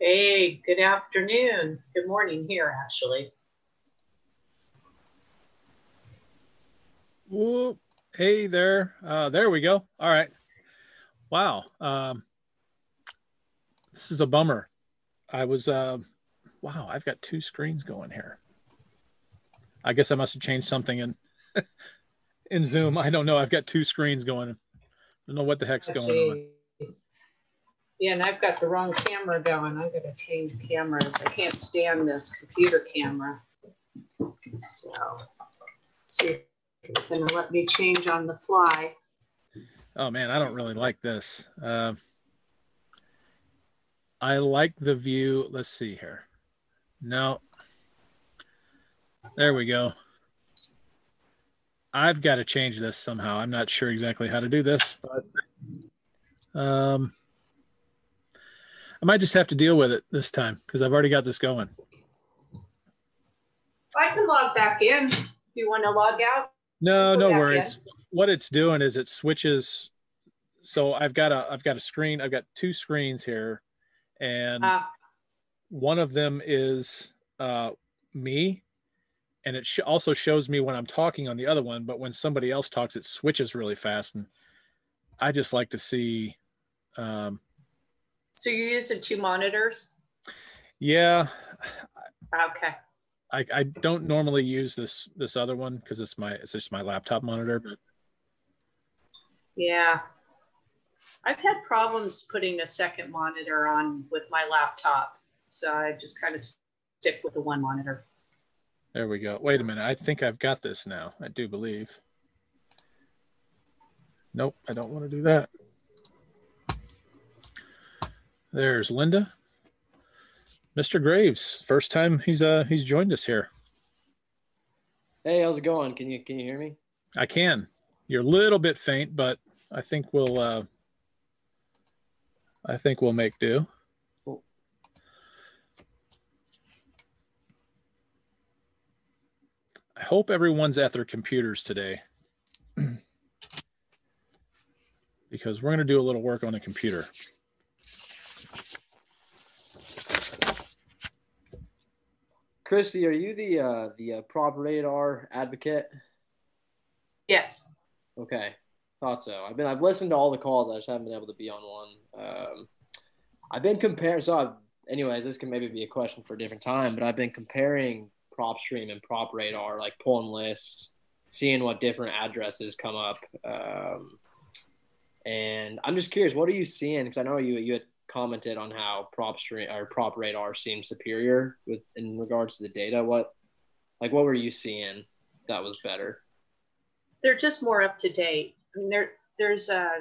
Hey, good afternoon. Good morning here, actually. Whoop. Hey there. Uh, there we go. All right. Wow. Um, this is a bummer. I was, uh, wow, I've got two screens going here. I guess I must have changed something in in Zoom. I don't know. I've got two screens going. I don't know what the heck's going on. Yeah, and I've got the wrong camera going. I've got to change cameras. I can't stand this computer camera. So, see if it's going to let me change on the fly. Oh man, I don't really like this. Uh, I like the view. Let's see here. No. There we go. I've got to change this somehow. I'm not sure exactly how to do this, but um, I might just have to deal with it this time because I've already got this going. I can log back in. Do you want to log out? No, no worries. In. What it's doing is it switches. So I've got a I've got a screen. I've got two screens here, and uh, one of them is uh, me, and it sh- also shows me when I'm talking on the other one. But when somebody else talks, it switches really fast, and I just like to see um, so you're using two monitors? Yeah. Okay. I, I don't normally use this this other one because it's my it's just my laptop monitor. But yeah, I've had problems putting a second monitor on with my laptop, so I just kind of stick with the one monitor. There we go. Wait a minute. I think I've got this now. I do believe. Nope, I don't want to do that. There's Linda. Mr. Graves, first time he's uh he's joined us here. Hey, how's it going? Can you can you hear me? I can. You're a little bit faint, but I think we'll uh I think we'll make do. Cool. I hope everyone's at their computers today. because we're going to do a little work on the computer. Christy, are you the uh, the uh, prop radar advocate? Yes. Okay, thought so. I've been I've listened to all the calls. I just haven't been able to be on one. Um, I've been comparing. So, I've, anyways, this can maybe be a question for a different time. But I've been comparing prop stream and prop radar, like pulling lists, seeing what different addresses come up. Um, and I'm just curious, what are you seeing? Because I know you you had commented on how prop stream or prop radar seems superior with in regards to the data. What like what were you seeing that was better? They're just more up to date. I mean, there there's uh,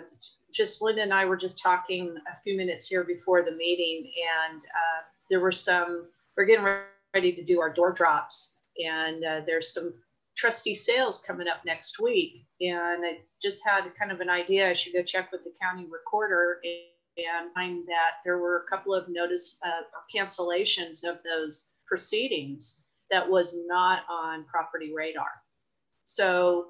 just Linda and I were just talking a few minutes here before the meeting, and uh, there were some. We're getting ready to do our door drops, and uh, there's some trustee sales coming up next week. And I just had kind of an idea. I should go check with the county recorder and and find that there were a couple of notice uh, cancellations of those proceedings that was not on property radar. So,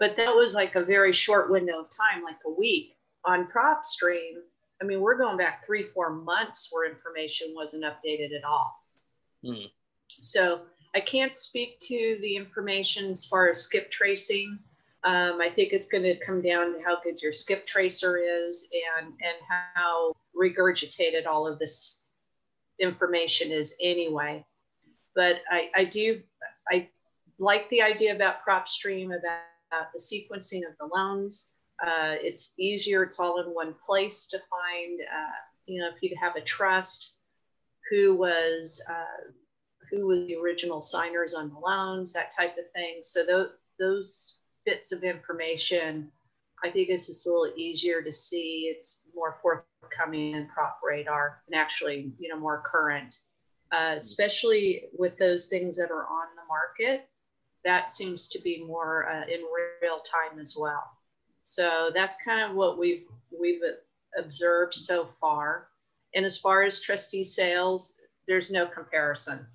but that was like a very short window of time, like a week. On PropStream, I mean, we're going back three, four months where information wasn't updated at all. Mm. So I can't speak to the information as far as skip tracing um, I think it's going to come down to how good your skip tracer is and, and how regurgitated all of this information is anyway. But I, I do, I like the idea about PropStream, about, about the sequencing of the loans. Uh, it's easier, it's all in one place to find, uh, you know, if you have a trust, who was, uh, who was the original signers on the loans, that type of thing. So those, those bits of information, I think it's just a little easier to see. It's more forthcoming in prop radar and actually, you know, more current, uh, especially with those things that are on the market. That seems to be more uh, in real time as well. So that's kind of what we've we've observed so far. And as far as trustee sales, there's no comparison.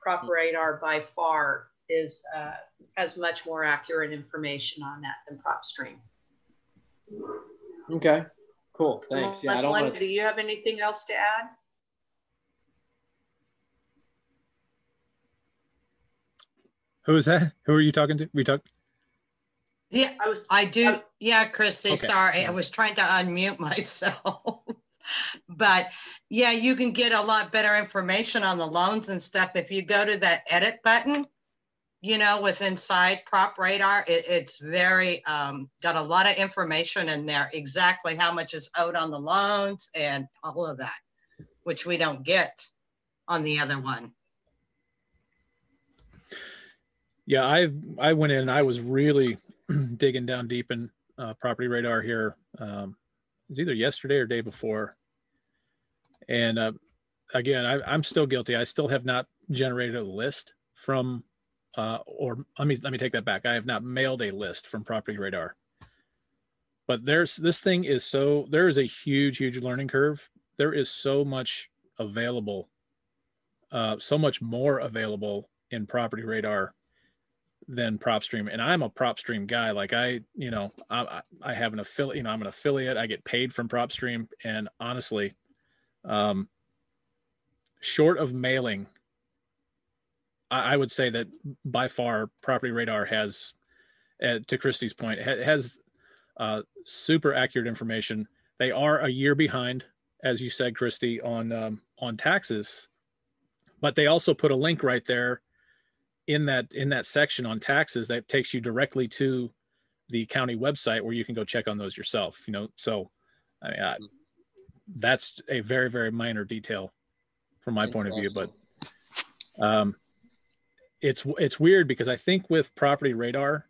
Prop radar by far is uh, has much more accurate information on that than PropStream. Okay, cool. Thanks. Unless, yeah, do you have anything else to add? Who is that? Who are you talking to? We talked. Yeah, I was. I do. I, yeah, Chrissy. Okay. Sorry, I was trying to unmute myself. but yeah, you can get a lot better information on the loans and stuff if you go to that edit button you know, with inside Prop Radar, it, it's very um, got a lot of information in there. Exactly how much is owed on the loans and all of that, which we don't get on the other one. Yeah, I I went in. I was really digging down deep in uh, property radar here. Um, it was either yesterday or day before, and uh, again, I, I'm still guilty. I still have not generated a list from, uh, or let me let me take that back. I have not mailed a list from property radar. But there's this thing is so there is a huge huge learning curve. There is so much available, uh, so much more available in property radar than PropStream, and I'm a PropStream guy. Like I, you know, I, I have an affiliate. You know, I'm an affiliate. I get paid from PropStream, and honestly, um, short of mailing, I, I would say that by far, Property Radar has, uh, to Christy's point, ha- has uh, super accurate information. They are a year behind, as you said, Christy, on um, on taxes, but they also put a link right there in that in that section on taxes that takes you directly to the county website where you can go check on those yourself you know so I mean, I, that's a very very minor detail from my point of view but um it's it's weird because i think with property radar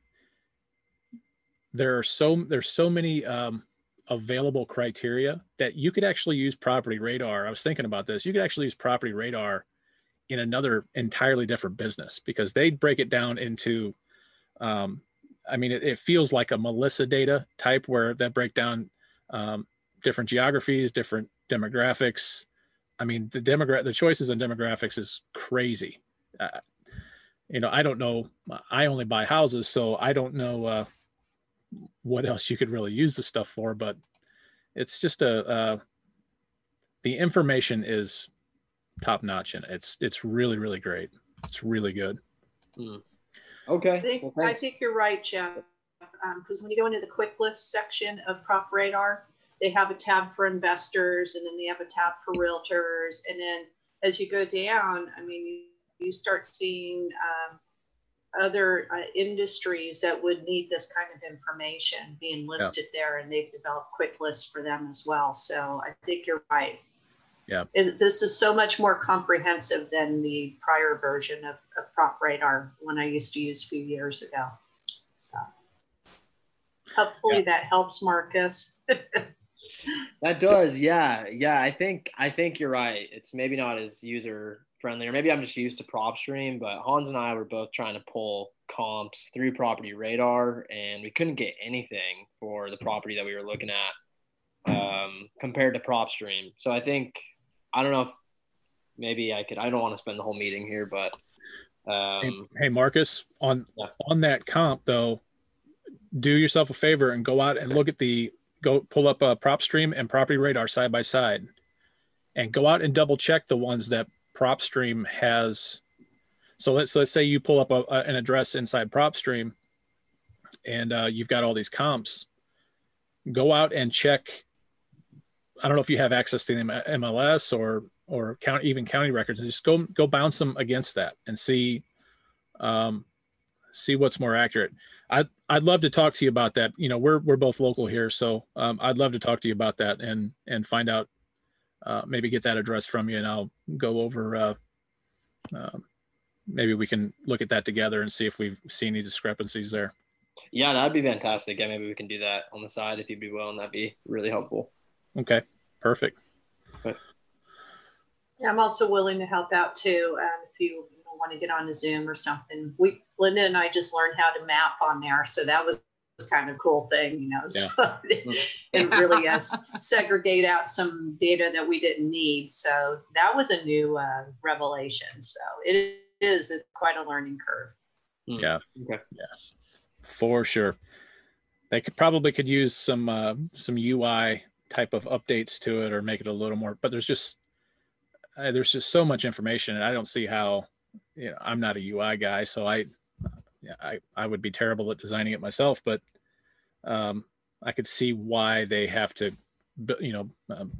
there are so there's so many um available criteria that you could actually use property radar. I was thinking about this. You could actually use property radar in another entirely different business because they break it down into um, i mean it, it, feels like a melissa data type where that break down um, different geographies different demographics. I mean the demogra- the choices in demographics is crazy. Uh, you know i don't know i only buy houses so i don't know uh, what else you could really use the stuff for but it's just a uh, the information is top notch and it's it's really really great. It's really good. Mm. okay. I think, well, I think, you're right jeff because um, when you go into the quick list section of prop radar they have a tab for investors and then they have a tab for realtors. And then as you go down i mean you, start seeing um, other uh, industries that would need this kind of information being listed yeah. there and they've developed quick lists for them as well so i think you're right yeah. It, this is so much more comprehensive than the prior version of, of Prop Radar when I used to use a few years ago. So hopefully yeah. that helps Marcus. that does, yeah, yeah. I think I think you're right. It's maybe not as user friendly, or maybe I'm just used to PropStream. But Hans and I were both trying to pull comps through Property Radar, and we couldn't get anything for the property that we were looking at um, compared to PropStream. So I think I don't know if maybe I could. I don't want to spend the whole meeting here, but um, hey, hey, Marcus, on yeah. on that comp though, do yourself a favor and go out and look at the go pull up a PropStream and property radar side by side, and go out and double check the ones that PropStream has. So let's let's say you pull up a, a, an address inside PropStream, and uh, you've got all these comps. Go out and check I don't know if you have access to the MLS or or count even county records, and just go go bounce them against that and see um, see what's more accurate. I'd I'd love to talk to you about that. You know, we're we're both local here, so um, I'd love to talk to you about that and and find out uh, maybe get that address from you, and I'll go over. Uh, uh, maybe we can look at that together and see if we've seen any discrepancies there. Yeah, that'd be fantastic. Yeah, maybe we can do that on the side if you'd be willing. That'd be really helpful. Okay, perfect. Yeah, I'm also willing to help out too. Um, if you, want to get on a Zoom or something, we Linda and I just learned how to map on there, so that was kind of cool thing, you know. Yeah. So and really uh, segregate out some data that we didn't need. So that was a new uh, revelation. So it is it's quite a learning curve. Hmm. Yeah. Okay. Yeah. For sure. They could probably could use some uh, some UI type of updates to it or make it a little more but there's just uh, there's just so much information and i don't see how you know i'm not a ui guy so i yeah, I, I would be terrible at designing it myself, but um, I could see why they have to, you know, um,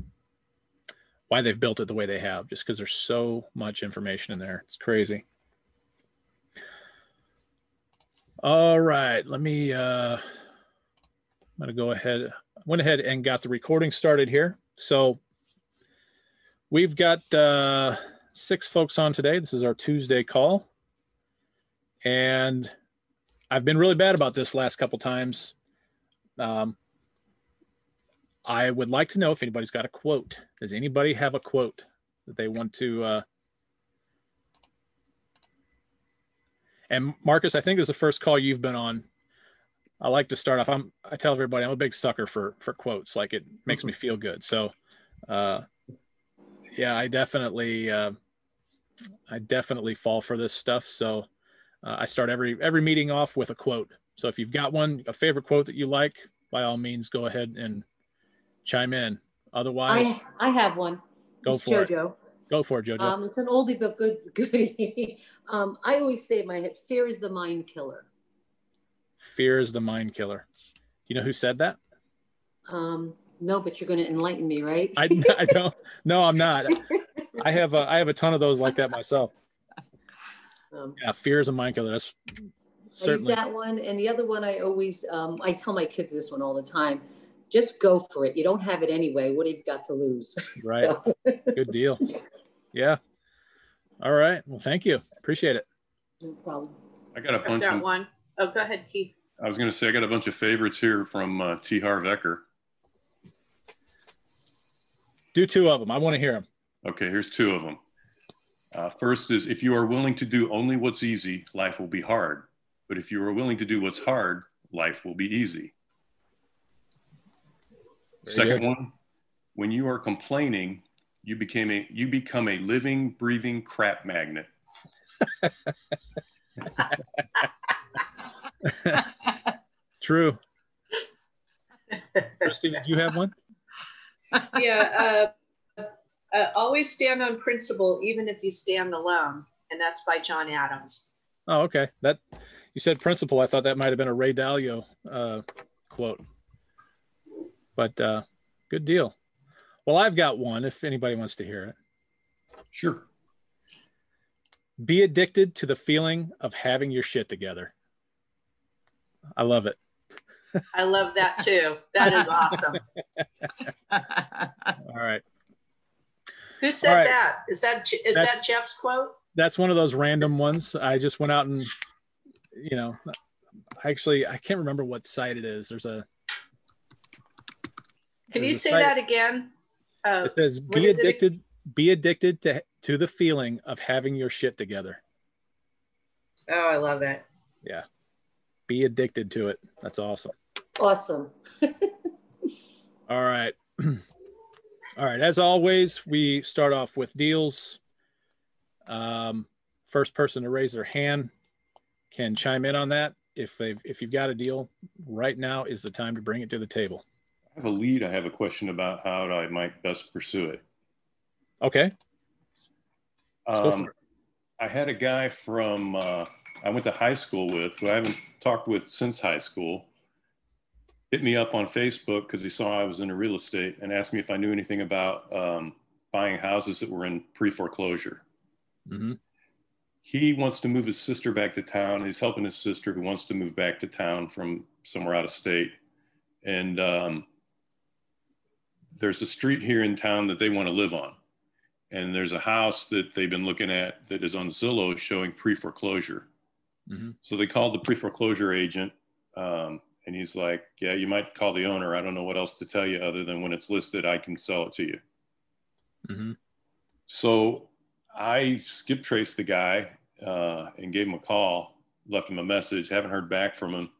why they've built it the way they have, just because there's so much information in there. It's crazy. All right, let me, uh, I'm going to go ahead, went ahead and got the recording started here. So we've got uh, six folks on today. This is our Tuesday call. And I've been really bad about this last couple times. Um, I would like to know if anybody's got a quote. Does anybody have a quote that they want to? Uh... And Marcus, I think this is the first call you've been on. I like to start off. I'm. I tell everybody I'm a big sucker for for quotes. Like it makes me feel good. So, uh, yeah, I definitely, uh, I definitely fall for this stuff. So, uh, I start every every meeting off with a quote. So if you've got one, a favorite quote that you like, by all means, go ahead and chime in. Otherwise, I, I have one. Go it's for Jojo. it. Go for it, Jojo. Um, it's an oldie but good goodie. um, I always say in my head, fear is the mind killer. Fear is the mind killer. You know who said that? Um, no, but you're going to enlighten me, right? I, I don't. No, I'm not. I have a, I have a ton of those like that myself. Um, yeah, fear is a mind killer. That's certainly I use that one, and the other one I always um, I tell my kids this one all the time. Just go for it. You don't have it anyway. What have you got to lose? Right. So. Good deal. Yeah. All right. Well, thank you. Appreciate it. No problem. I got a bunch of that one. Oh, go ahead, Keith. I was going to say I got a bunch of favorites here from uh, T. Harv Eker. Do two of them. I want to hear them. Okay, here's two of them. Uh, first is if you are willing to do only what's easy, life will be hard. But if you are willing to do what's hard, life will be easy. Very Second good. one, when you are complaining, you became a you become a living, breathing crap magnet. True. Christy, did you have one? Yeah, uh, uh, always stand on principle, even if you stand alone. And that's by John Adams. Oh, okay. That you said principle. I thought that might have been a Ray Dalio uh, quote. But uh, good deal. Well, I've got one if anybody wants to hear it. Sure. Be addicted to the feeling of having your shit together. I love it. I love that too. That is awesome. All right. Who said right. that? Is that is that's, that Jeff's quote? That's one of those random ones. I just went out and, you know, actually I can't remember what site it is. There's a. Can you say site. that again? Uh, it says be addicted. It? Be addicted to to the feeling of having your shit together. Oh, I love it. Yeah. Be addicted to it. That's awesome. Awesome. All right. All right. As always, we start off with deals. Um, first person to raise their hand can chime in on that. If they've if you've got a deal, right now is the time to bring it to the table. I have a lead. I have a question about how I might best pursue it. Okay. Um, I had a guy from uh, I went to high school with who I haven't talked with since high school hit me up on Facebook because he saw I was into real estate and asked me if I knew anything about um, buying houses that were in pre foreclosure. Mm-hmm. He wants to move his sister back to town. He's helping his sister who wants to move back to town from somewhere out of state. And um, there's a street here in town that they want to live on. And there's a house that they've been looking at that is on Zillow showing pre foreclosure. Mm-hmm. So they called the pre foreclosure agent. Um, and he's like, Yeah, you might call the owner. I don't know what else to tell you other than when it's listed, I can sell it to you. Mm-hmm. So I skip traced the guy uh, and gave him a call, left him a message, haven't heard back from him.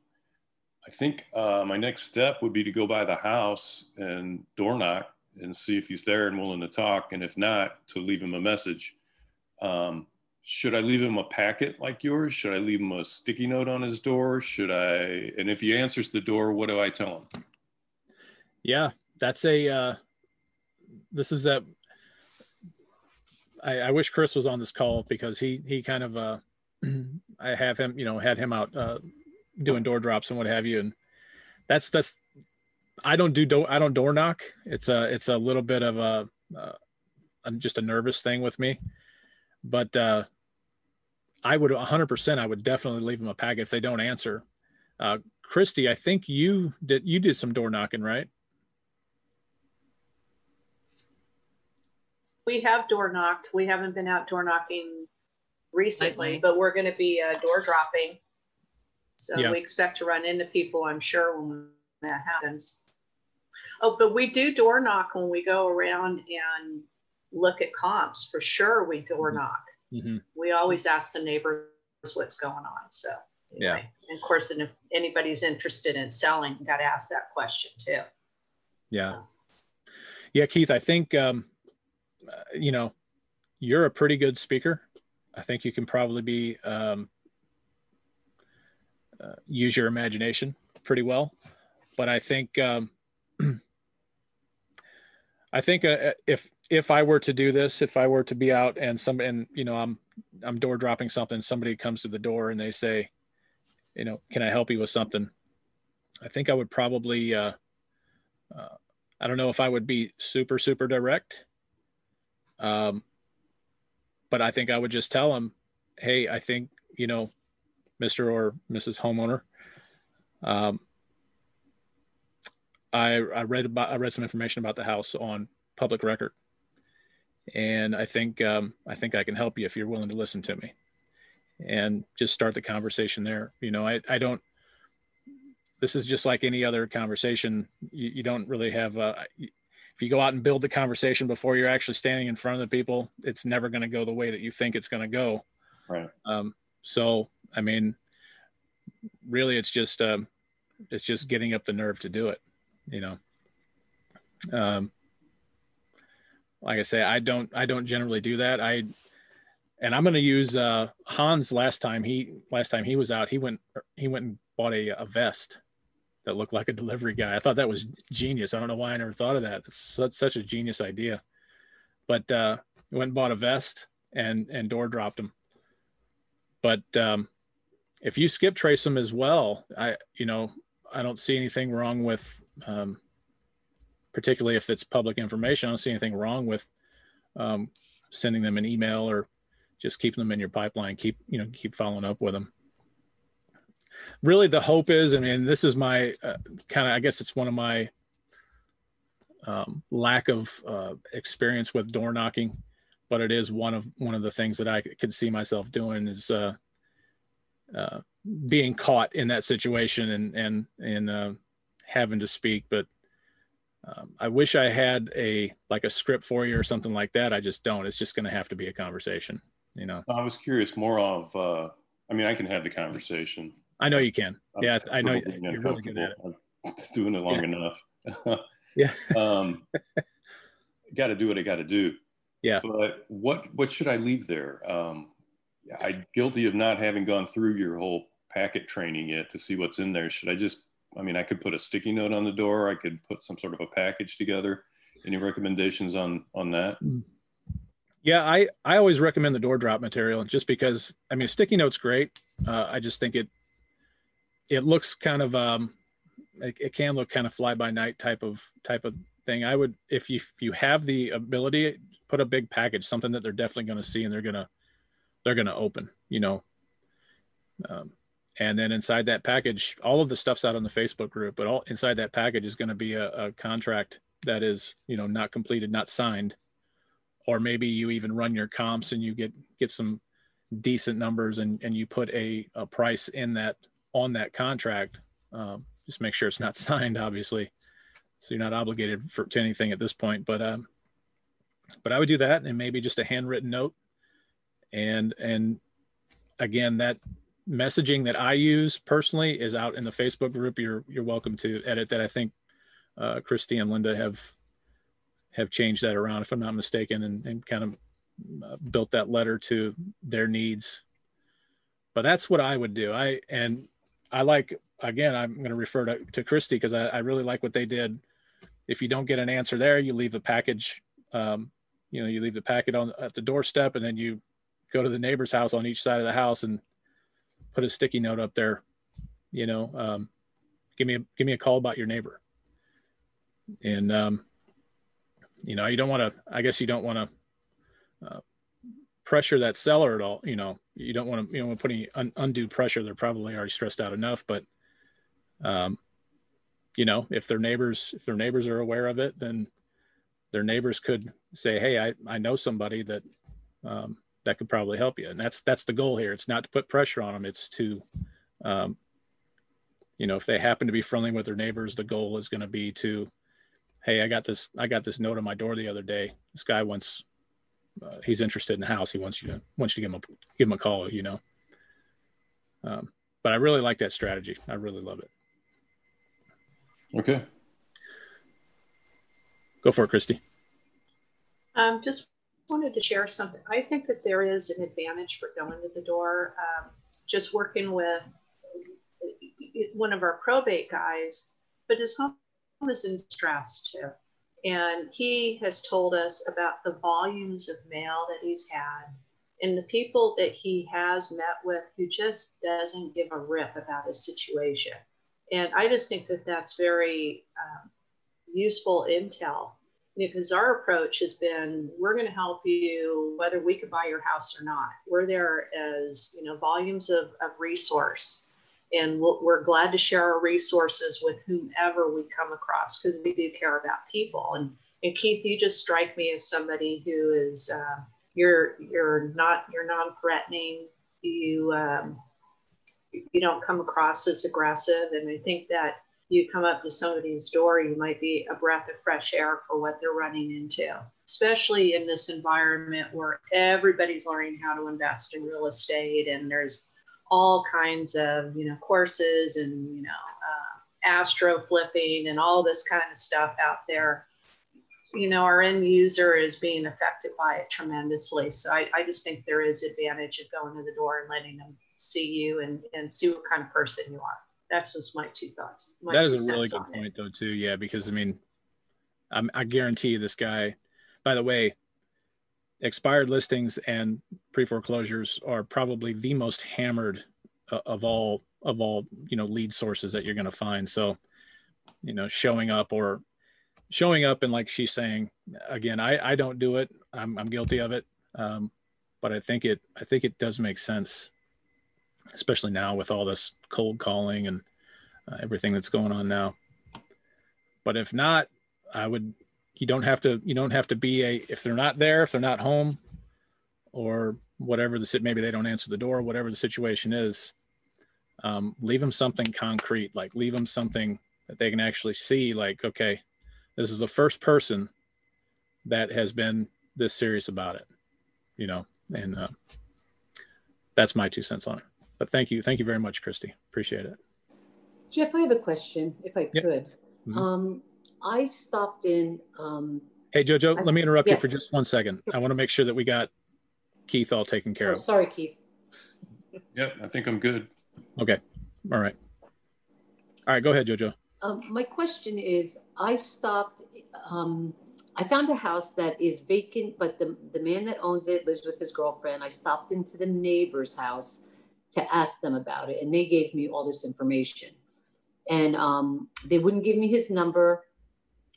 I think uh, my next step would be to go by the house and door knock and see if he's there and willing to talk. And if not, to leave him a message. Um, should I leave him a packet like yours? Should I leave him a sticky note on his door? Should I? And if he answers the door, what do I tell him? Yeah, that's a. Uh, this is a. I, wish Chris was on this call because he he kind of uh, I have him, you know, had him out uh, doing door drops and what have you, and that's that's. I don't do door. I don't door knock. It's a it's a little bit of a, uh, just a nervous thing with me, but uh, I would 100%. I would definitely leave them a packet if they don't answer. Uh, Christy, I think you did you did some door knocking, right? We have door knocked. We haven't been out door knocking recently, but we're going to be uh, door dropping. So yeah. we expect to run into people, I'm sure, when that happens. Oh, but we do door knock when we go around and look at comps. For sure, we door mm-hmm. knock. Mm-hmm. We always ask the neighbors what's going on. So anyway. yeah, and of course, and if anybody's interested in selling, got to ask that question too. Yeah, so. yeah, Keith. I think um, uh, you know you're a pretty good speaker. I think you can probably be um, uh, use your imagination pretty well, but I think um, I think uh, if if I were to do this, if I were to be out and some and you know I'm I'm door dropping something, somebody comes to the door and they say, you know, can I help you with something? I think I would probably uh, uh I don't know if I would be super super direct. Um, but I think I would just tell them, hey, I think, you know, Mr. or Mrs. Homeowner, um, I, I read about, I read some information about the house on public record. And I think, um, I think I can help you if you're willing to listen to me and just start the conversation there. You know, I, I don't, this is just like any other conversation. You, you don't really have, uh, if you go out and build the conversation before you're actually standing in front of the people, it's never going to go the way that you think it's going to go. Right. Um, so, I mean, really, it's just um, it's just getting up the nerve to do it. You know. Um, like I say, I don't I don't generally do that. I and I'm going to use uh, Hans last time he last time he was out. He went he went and bought a, a vest that looked like a delivery guy. I thought that was genius. I don't know why I never thought of that. It's such, such a genius idea. But uh, went and bought a vest and and door dropped him But um, if you skip trace them as well, I you know I don't see anything wrong with, um, particularly if it's public information. I don't see anything wrong with um, sending them an email or just keeping them in your pipeline. Keep you know keep following up with them really the hope is, I mean, this is my uh, kind of, I guess it's one of my um, lack of uh, experience with door knocking, but it is one of one of the things that I could see myself doing is uh, uh, being caught in that situation and and and uh, having to speak. But um, I wish I had a like a script for you or something like that. I just don't. It's just going to have to be a conversation. You know. I was curious more of. Uh, I mean, I can have the conversation. I know you can. I'm yeah, I know you're really good at it. I'm doing it long yeah. enough. yeah. um, got to do what I got to do. Yeah. But what what should I leave there? Um, I'm guilty of not having gone through your whole packet training yet to see what's in there. Should I just? I mean, I could put a sticky note on the door. I could put some sort of a package together. Any recommendations on on that? Mm. Yeah, I I always recommend the door drop material just because I mean, sticky note's great. Uh, I just think it it looks kind of um, it, it, can look kind of fly by night type of type of thing. I would if you if you have the ability, put a big package, something that they're definitely going to see and they're gonna they're gonna open. You know. Um, and then inside that package, all of the stuff's out on the Facebook group, but all inside that package is going to be a, a contract that is, you know, not completed, not signed, or maybe you even run your comps and you get get some decent numbers and and you put a, a price in that on that contract. Um, just make sure it's not signed, obviously, so you're not obligated for, to anything at this point. But um, but I would do that, and maybe just a handwritten note, and and again that messaging that I use personally is out in the Facebook group. You're you're welcome to edit that. I think uh, Christy and Linda have have changed that around, if I'm not mistaken, and, and kind of uh, built that letter to their needs. But that's what I would do. I and I like again. I'm going to refer to to Christy because I, I, really like what they did. If you don't get an answer there, you leave the package. Um, you know, you leave the packet on at the doorstep, and then you go to the neighbor's house on each side of the house and put a sticky note up there, you know, um, give me a, give me a call about your neighbor. And, um, you know, you don't want to, I guess you don't want to uh, pressure that seller at all. You know, you don't want to, you know, put any un- undue pressure. They're probably already stressed out enough, but, um, you know, if their neighbors, if their neighbors are aware of it, then their neighbors could say, Hey, I, I know somebody that, um, that could probably help you. And that's, that's the goal here. It's not to put pressure on them. It's to, um, you know, if they happen to be friendly with their neighbors, the goal is going to be to, Hey, I got this, I got this note on my door the other day. This guy wants, uh, he's interested in the house. He wants you to, wants you to give him a, give him a call, you know? Um, but I really like that strategy. I really love it. Okay. Go for it, Christy. Um, just wanted to share something. I think that there is an advantage for going to the door. Um, just working with one of our probate guys, but his home is in distress too. And he has told us about the volumes of mail that he's had and the people that he has met with who just doesn't give a rip about his situation. And I just think that that's very um, useful intel because our approach has been we're going to help you whether we could buy your house or not. We're there as you know volumes of, of resource. And we we are glad to share our resources with whomever we come across because we do care about people. And, and Keith, you just strike me as somebody who is uh, you're you're not you're non-threatening. You um, you don't come across as aggressive. And I think that you come up to somebody's door, you might be a breath of fresh air for what they're running into, especially in this environment where everybody's learning how to invest in real estate and there's all kinds of, you know, courses and, you know, uh, astro flipping and all this kind of stuff out there. You know, our end user is being affected by it tremendously. So I, I just think there is advantage of going to the door and letting them see you and, and see what kind of person you are. That's just my two thoughts. My that is a really good point, it. though, too. Yeah, because I mean, I'm, I guarantee this guy. By the way, expired listings and pre foreclosures are probably the most hammered uh, of all of all you know lead sources that you're going to find. So, you know, showing up or showing up and like she's saying again, I I don't do it. I'm I'm guilty of it. Um, but I think it I think it does make sense especially now with all this cold calling and uh, everything that's going on now. But if not, I would. You don't have to. You don't have to be a. If they're not there, if they're not home, or whatever the sit maybe they don't answer the door, whatever the situation is, um, leave them something concrete. Like leave them something that they can actually see. Like okay, this is the first person that has been this serious about it. You know, and uh, that's my two cents on it. But thank you. Thank you very much, Christy. Appreciate it. Jeff, I have a question, if I yep. could. Mm-hmm. Um, I stopped in. Um, hey, Jojo, I, let me interrupt yes. you for just one second. I want to make sure that we got Keith all taken care oh, of. Sorry, Keith. Yep, I think I'm good. Okay. All right. All right, go ahead, Jojo. Um, my question is I stopped, um, I found a house that is vacant, but the, the man that owns it lives with his girlfriend. I stopped into the neighbor's house to ask them about it. And they gave me all this information. And um, they wouldn't give me his number,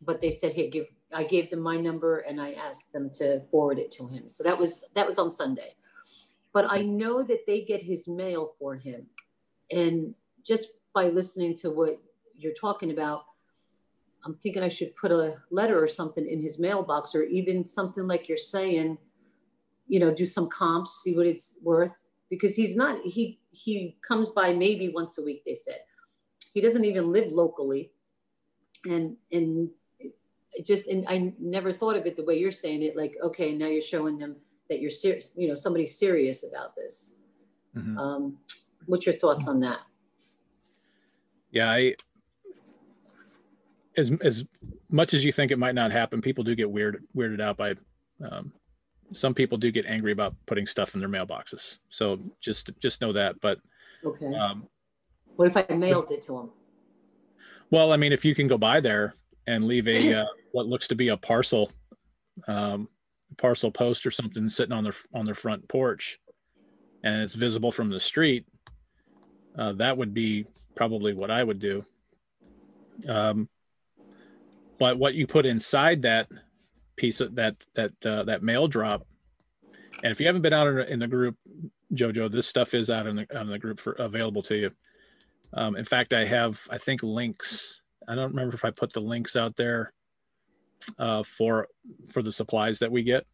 but they said, "Here, give." I gave them my number and I asked them to forward it to him. So that was that was on Sunday. But I know that they get his mail for him, and just by listening to what you're talking about, I'm thinking I should put a letter or something in his mailbox, or even something like you're saying, you know, do some comps, see what it's worth, because he's not he he comes by maybe once a week they said. He doesn't even live locally. And and just and i never thought of it the way you're saying it like okay now you're showing them that you're serious you know somebody's serious about this. Mm-hmm. um, what's your thoughts on that? Yeah i as as much as you think it might not happen people do get weird weirded out by um, some people do get angry about putting stuff in their mailboxes. So just just know that. But okay. Um, what if I mailed it to them? Well, I mean, if you can go by there and leave a uh, what looks to be a parcel, um, parcel post or something sitting on their on their front porch, and it's visible from the street, uh, that would be probably what I would do. Um, but what you put inside that piece of that that uh, that mail drop, and if you haven't been out in, the group, Jojo, this stuff is out in the, out in the group for available to you. Um, in fact, I have I think links. I don't remember if I put the links out there uh, for for the supplies that we get.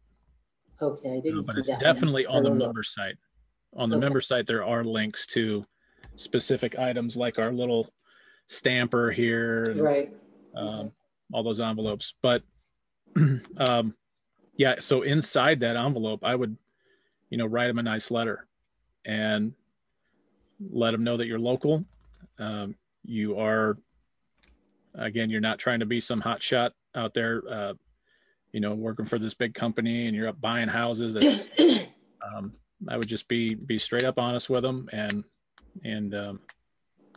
Okay, I didn't uh, but see it's that. definitely on the member site. On the Okay. member site, there are links to specific items like our little stamper here and Right. um, all those envelopes. But um, yeah, so inside that envelope, I would, you know, write them a nice letter and let them know that you're local. Um, you are, again, you're not trying to be some hot shot out there, uh, you know, working for this big company and you're up buying houses. That's, um, I would just be be straight up honest with them and and um,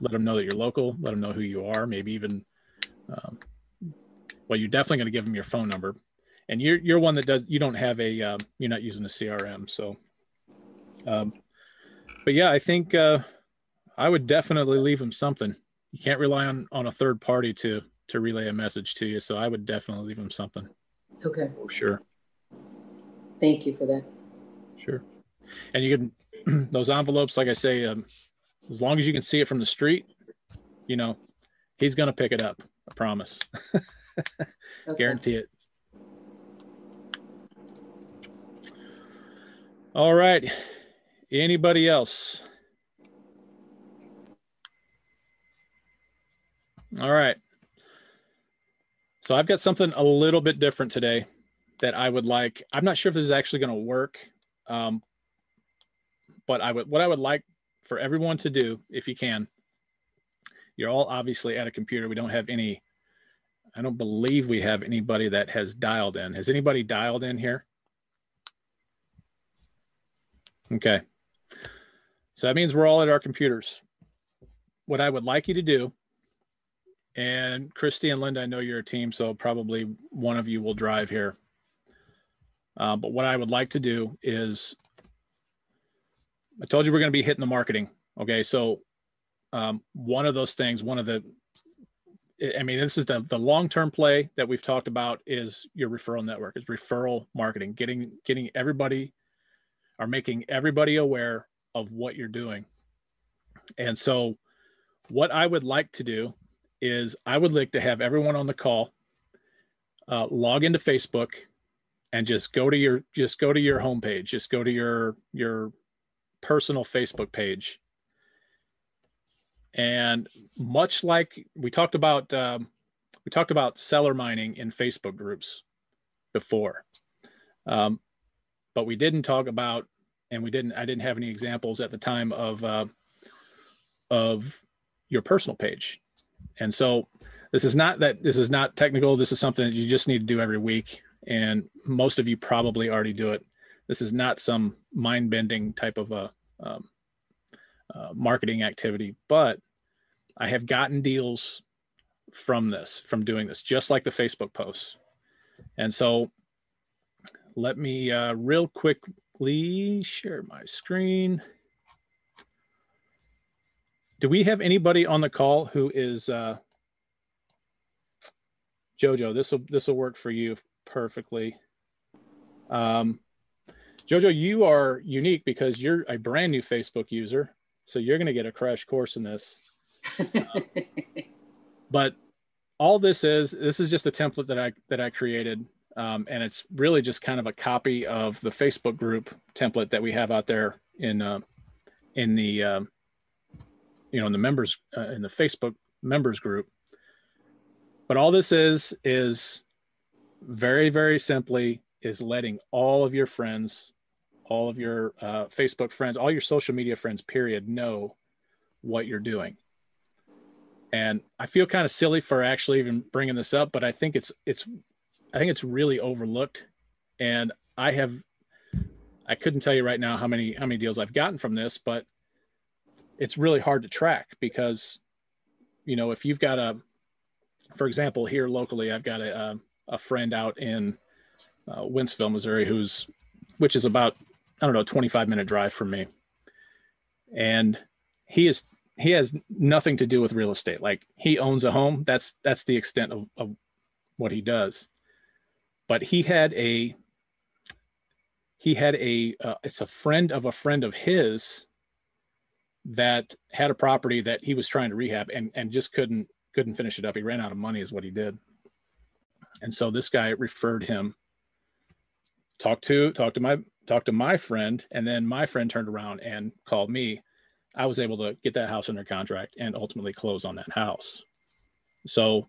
let them know that you're local. Let them know who you are. Maybe even um, well, you're definitely going to give them your phone number, and you're you're one that does you don't have a um, you're not using a CRM, so. Um, but yeah, I think uh, I would definitely leave them something. You can't rely on on a third party to to relay a message to you, so I would definitely leave them something Okay, for sure. thank you for that. Sure. And you can, those envelopes, like I say, um, as long as you can see it from the street, you know, he's going to pick it up. I promise. Okay. Guarantee it. All right. Anybody else? All right. So I've got something a little bit different today that I would like. I'm not sure if this is actually going to work, um, but I would. What I would like for everyone to do, if you can, you're all obviously at a computer. We don't have any. I don't believe we have anybody that has dialed in. Has anybody dialed in here? Okay. So that means we're all at our computers. What I would like you to do, and Christy and Linda, I know you're a team, so probably one of you will drive here. Uh, but what I would like to do is, I told you we're going to be hitting the marketing. Okay, so um, one of those things, one of the, I mean, this is the the long term play that we've talked about is your referral network, is referral marketing, getting getting everybody, or making everybody aware of what you're doing. And so, what I would like to do is I would like to have everyone on the call uh, log into Facebook and just go to your just go to your homepage, just go to your your personal Facebook page. And much like we talked about, um, we talked about seller mining in Facebook groups before, um, but we didn't talk about, and we didn't. I didn't have any examples at the time of uh, of your personal page. And so this is not that this is not technical. This is something that you just need to do every week. And most of you probably already do it. This is not some mind bending type of a um, uh, marketing activity, but I have gotten deals from this, from doing this, just like the Facebook posts. And so let me uh, real quickly share my screen. Do we have anybody on the call who is uh, Jojo? This will this will work for you perfectly. Um, Jojo, you are unique because you're a brand new Facebook user, so you're going to get a crash course in this. But all this is this is just a template that I that I created, um, and it's really just kind of a copy of the Facebook group template that we have out there in uh, in the um, you know in the members uh, in the Facebook members group. But all this is is very very simply is letting all of your friends, all of your uh, Facebook friends, all your social media friends, period, know what you're doing. And I feel kind of silly for actually even bringing this up, but I think it's it's I think it's really overlooked. And I have I couldn't tell you right now how many how many deals I've gotten from this, but it's really hard to track because you know if you've got a for example here locally i've got a, a, friend out in uh, missouri who's which is about i don't know 25 minute drive from me and he is he has nothing to do with real estate. Like he owns a home. That's that's the extent of, of what he does. But he had a he had a uh, it's a friend of a friend of his that had a property that he was trying to rehab and and just couldn't couldn't finish it up. He ran out of money is what he did. And so this guy referred him talked to talked to my talked to my friend and then my friend turned around and called me i was able to get that house under contract and ultimately close on that house so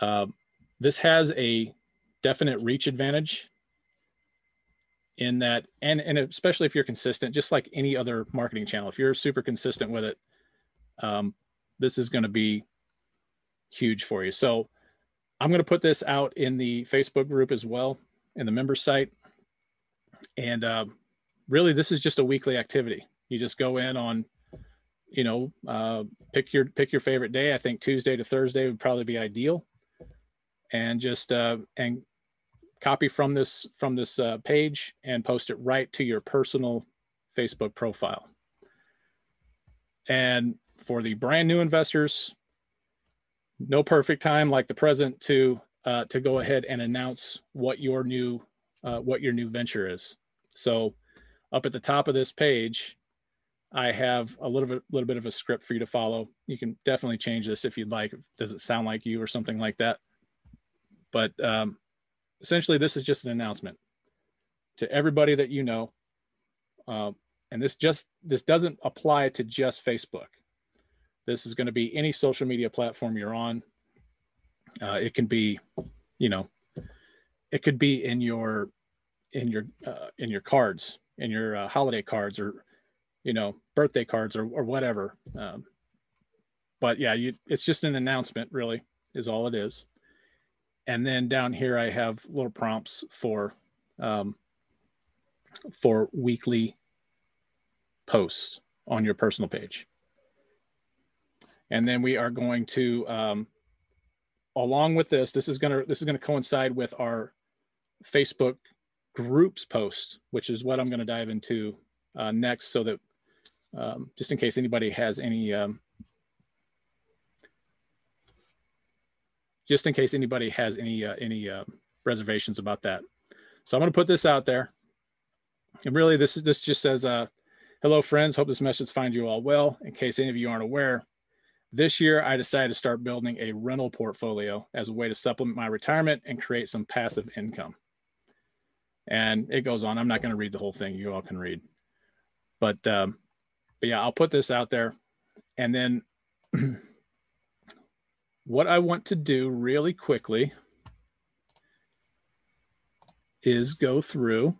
uh, this has a definite reach advantage in that and and especially if you're consistent just like any other marketing channel if you're super consistent with it um, this is going to be huge for you so i'm going to put this out in the facebook group as well in the member site. And uh, really, this is just a weekly activity. You just go in on, you know, uh, pick your pick your favorite day. I think Tuesday to Thursday would probably be ideal, and just uh, and copy from this from this uh, page and post it right to your personal Facebook profile. And for the brand new investors, no perfect time like the present to uh, to go ahead and announce what your new uh, what your new venture is. So up at the top of this page, I have a little bit little bit of a script for you to follow. You can definitely change this if you'd like. Does it sound like you or something like that? But um, essentially, this is just an announcement to everybody that you know. Uh, and this just this doesn't apply to just Facebook. This is going to be any social media platform you're on. Uh, it can be, you know, it could be in your in your uh, in your cards, in your uh, holiday cards, or you know, birthday cards, or or whatever. Um, but yeah, you, it's just an announcement, really, is all it is. And then down here, I have little prompts for um, for weekly posts on your personal page. And then we are going to um, along with this, this is gonna this is gonna coincide with our Facebook groups post, which is what I'm gonna dive into uh, next, so that um, just in case anybody has any um, just in case anybody has any uh, any uh, reservations about that. So I'm going to put this out there, and really this this just says, uh, "Hello, friends. Hope this message finds you all well. In case any of you aren't aware, this year, I decided to start building a rental portfolio as a way to supplement my retirement and create some passive income. And it goes on. I'm not going to read the whole thing. You all can read. But, um, but yeah, I'll put this out there. And then what I want to do really quickly is go through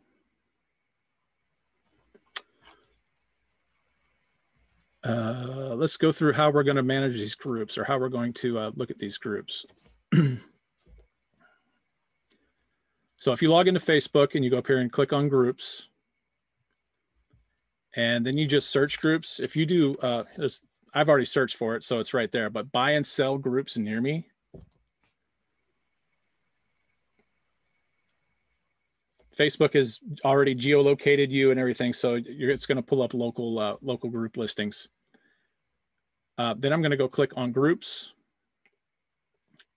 Uh, let's go through how we're going to manage these groups or how we're going to uh, look at these groups. so if you log into Facebook and you go up here and click on groups, and then you just search groups. If you do, uh, I've already searched for it, so it's right there, but buy and sell groups near me. Facebook has already geolocated you and everything, so it's going to pull up local uh, local group listings. Uh, then I'm going to go click on groups,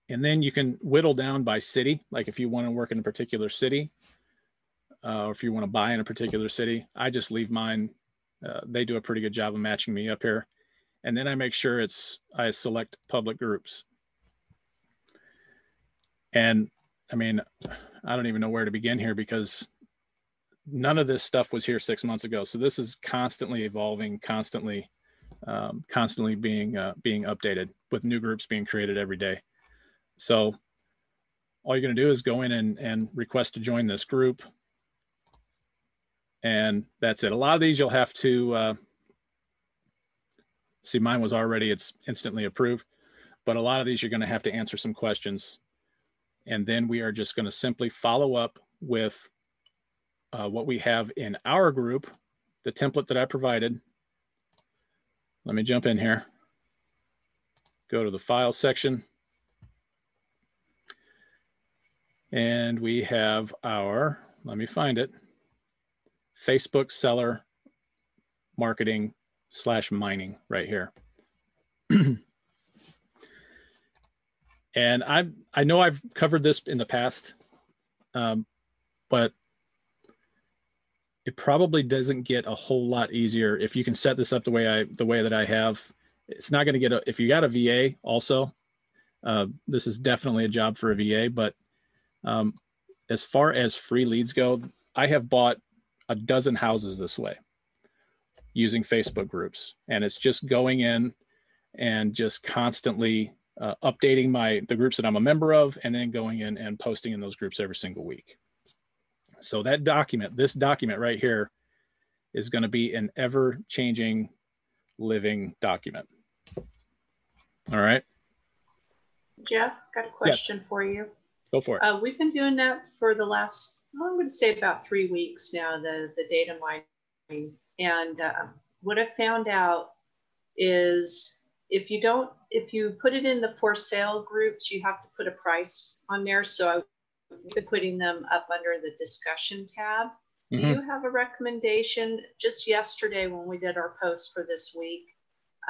and then you can whittle down by city. Like if you want to work in a particular city, uh, or if you want to buy in a particular city, I just leave mine. Uh, they do a pretty good job of matching me up here, and then I make sure it's I select public groups. And I mean, I don't even know where to begin here because none of this stuff was here six months ago. So this is constantly evolving, constantly, um, constantly being uh, being updated with new groups being created every day. So all you're going to do is go in and, and request to join this group. And that's it. A lot of these you'll have to uh, see mine was already, it's instantly approved. But a lot of these you're going to have to answer some questions and then we are just going to simply follow up with uh, what we have in our group, the template that I provided. Let me jump in here. Go to the file section. And we have our, let me find it, Facebook seller marketing slash mining right here. and I I know I've covered this in the past, um, but it probably doesn't get a whole lot easier if you can set this up the way I the way that I have. It's not going to get a if you got a VA also. Uh, this is definitely a job for a VA, but um, as far as free leads go, I have bought a dozen houses this way using Facebook groups, and it's just going in and just constantly uh, updating my the groups that I'm a member of, and then going in and posting in those groups every single week. So that document, this document right here, is going to be an ever changing, living document. All right. Jeff, got a question yes. for you. Go for it. Uh, we've been doing that for the last, well, I'm going to say about three weeks now, the, the data mining. And uh, what I found out is if you don't, if you put it in the for sale groups, you have to put a price on there. So I've been putting them up under the discussion tab. Do mm-hmm. you have a recommendation? Just yesterday when we did our post for this week,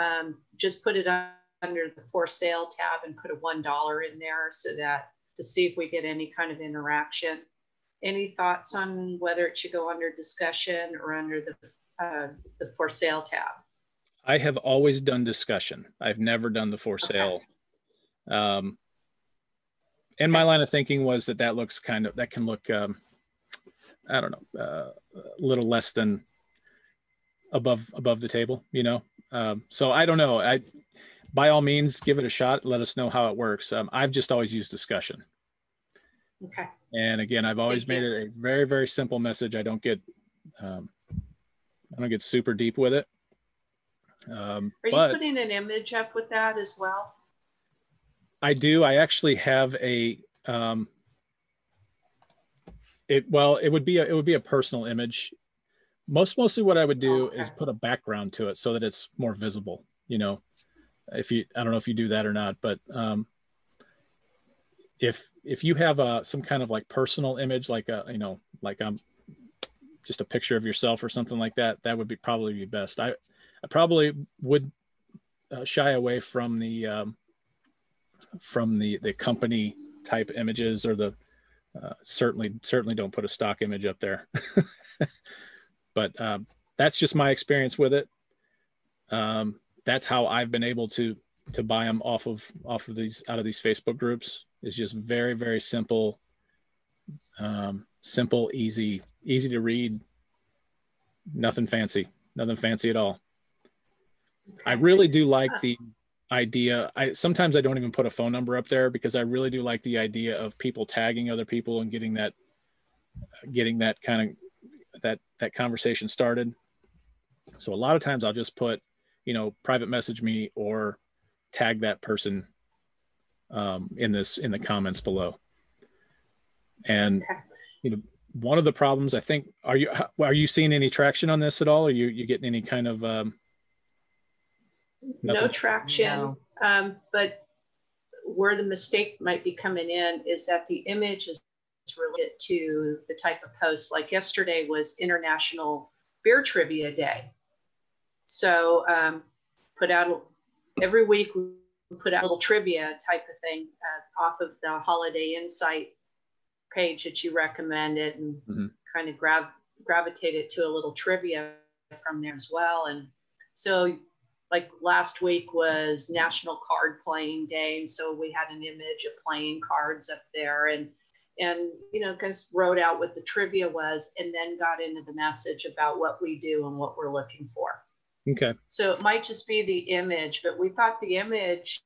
um, just put it under the for sale tab and put a $1 in there so that to see if we get any kind of interaction. Any thoughts on whether it should go under discussion or under the, uh, the for sale tab? I have always done discussion. I've never done the for sale. Okay. Um, and my line of thinking was that that looks kind of that can look um, I don't know uh, a little less than above above the table, you know. Um, so I don't know. I by all means, give it a shot. Let us know how it works. Um, I've just always used discussion. Okay. And again, I've always Thank made you. it a very, very simple message. I don't get, um, I don't get super deep with it. Um, Are you putting an image up with that as well? I do. I actually have a, um, it, well, it would be a, it would be a personal image. Most, mostly what I would do oh, okay. is put a background to it so that it's more visible, you know, if you i don't know if you do that or not but um, if if you have a some kind of like personal image like a you know like um just a picture of yourself or something like that that would be probably be best. I i probably would uh, shy away from the um, from the the company type images or the uh, certainly certainly don't put a stock image up there. But um, that's just my experience with it. Um, that's how I've been able to to buy them off of off of these out of these Facebook groups is just very very simple, um, simple, easy, easy to read. Nothing fancy, nothing fancy at all. I really do like the idea. I sometimes I don't even put a phone number up there because I really do like the idea of people tagging other people and getting that getting that kind of that that conversation started. So a lot of times I'll just put you know, private message me or tag that person um, in this in the comments below. And you know, one of the problems I think are you are you seeing any traction on this at all? Are you you getting any kind of um, no traction? No. Um, but where the mistake might be coming in is that the image is related to the type of post. Like yesterday was International Beer Trivia Day. So um, put out every week we put out a little trivia type of thing uh, off of the Holiday Insight page that you recommended and mm-hmm. kind of grab gravitated to a little trivia from there as well. And so like last week was National Card Playing Day, and so we had an image of playing cards up there, and and you know, kind of wrote out what the trivia was, and then got into the message about what we do and what we're looking for. Okay. So it might just be the image, but we thought the image,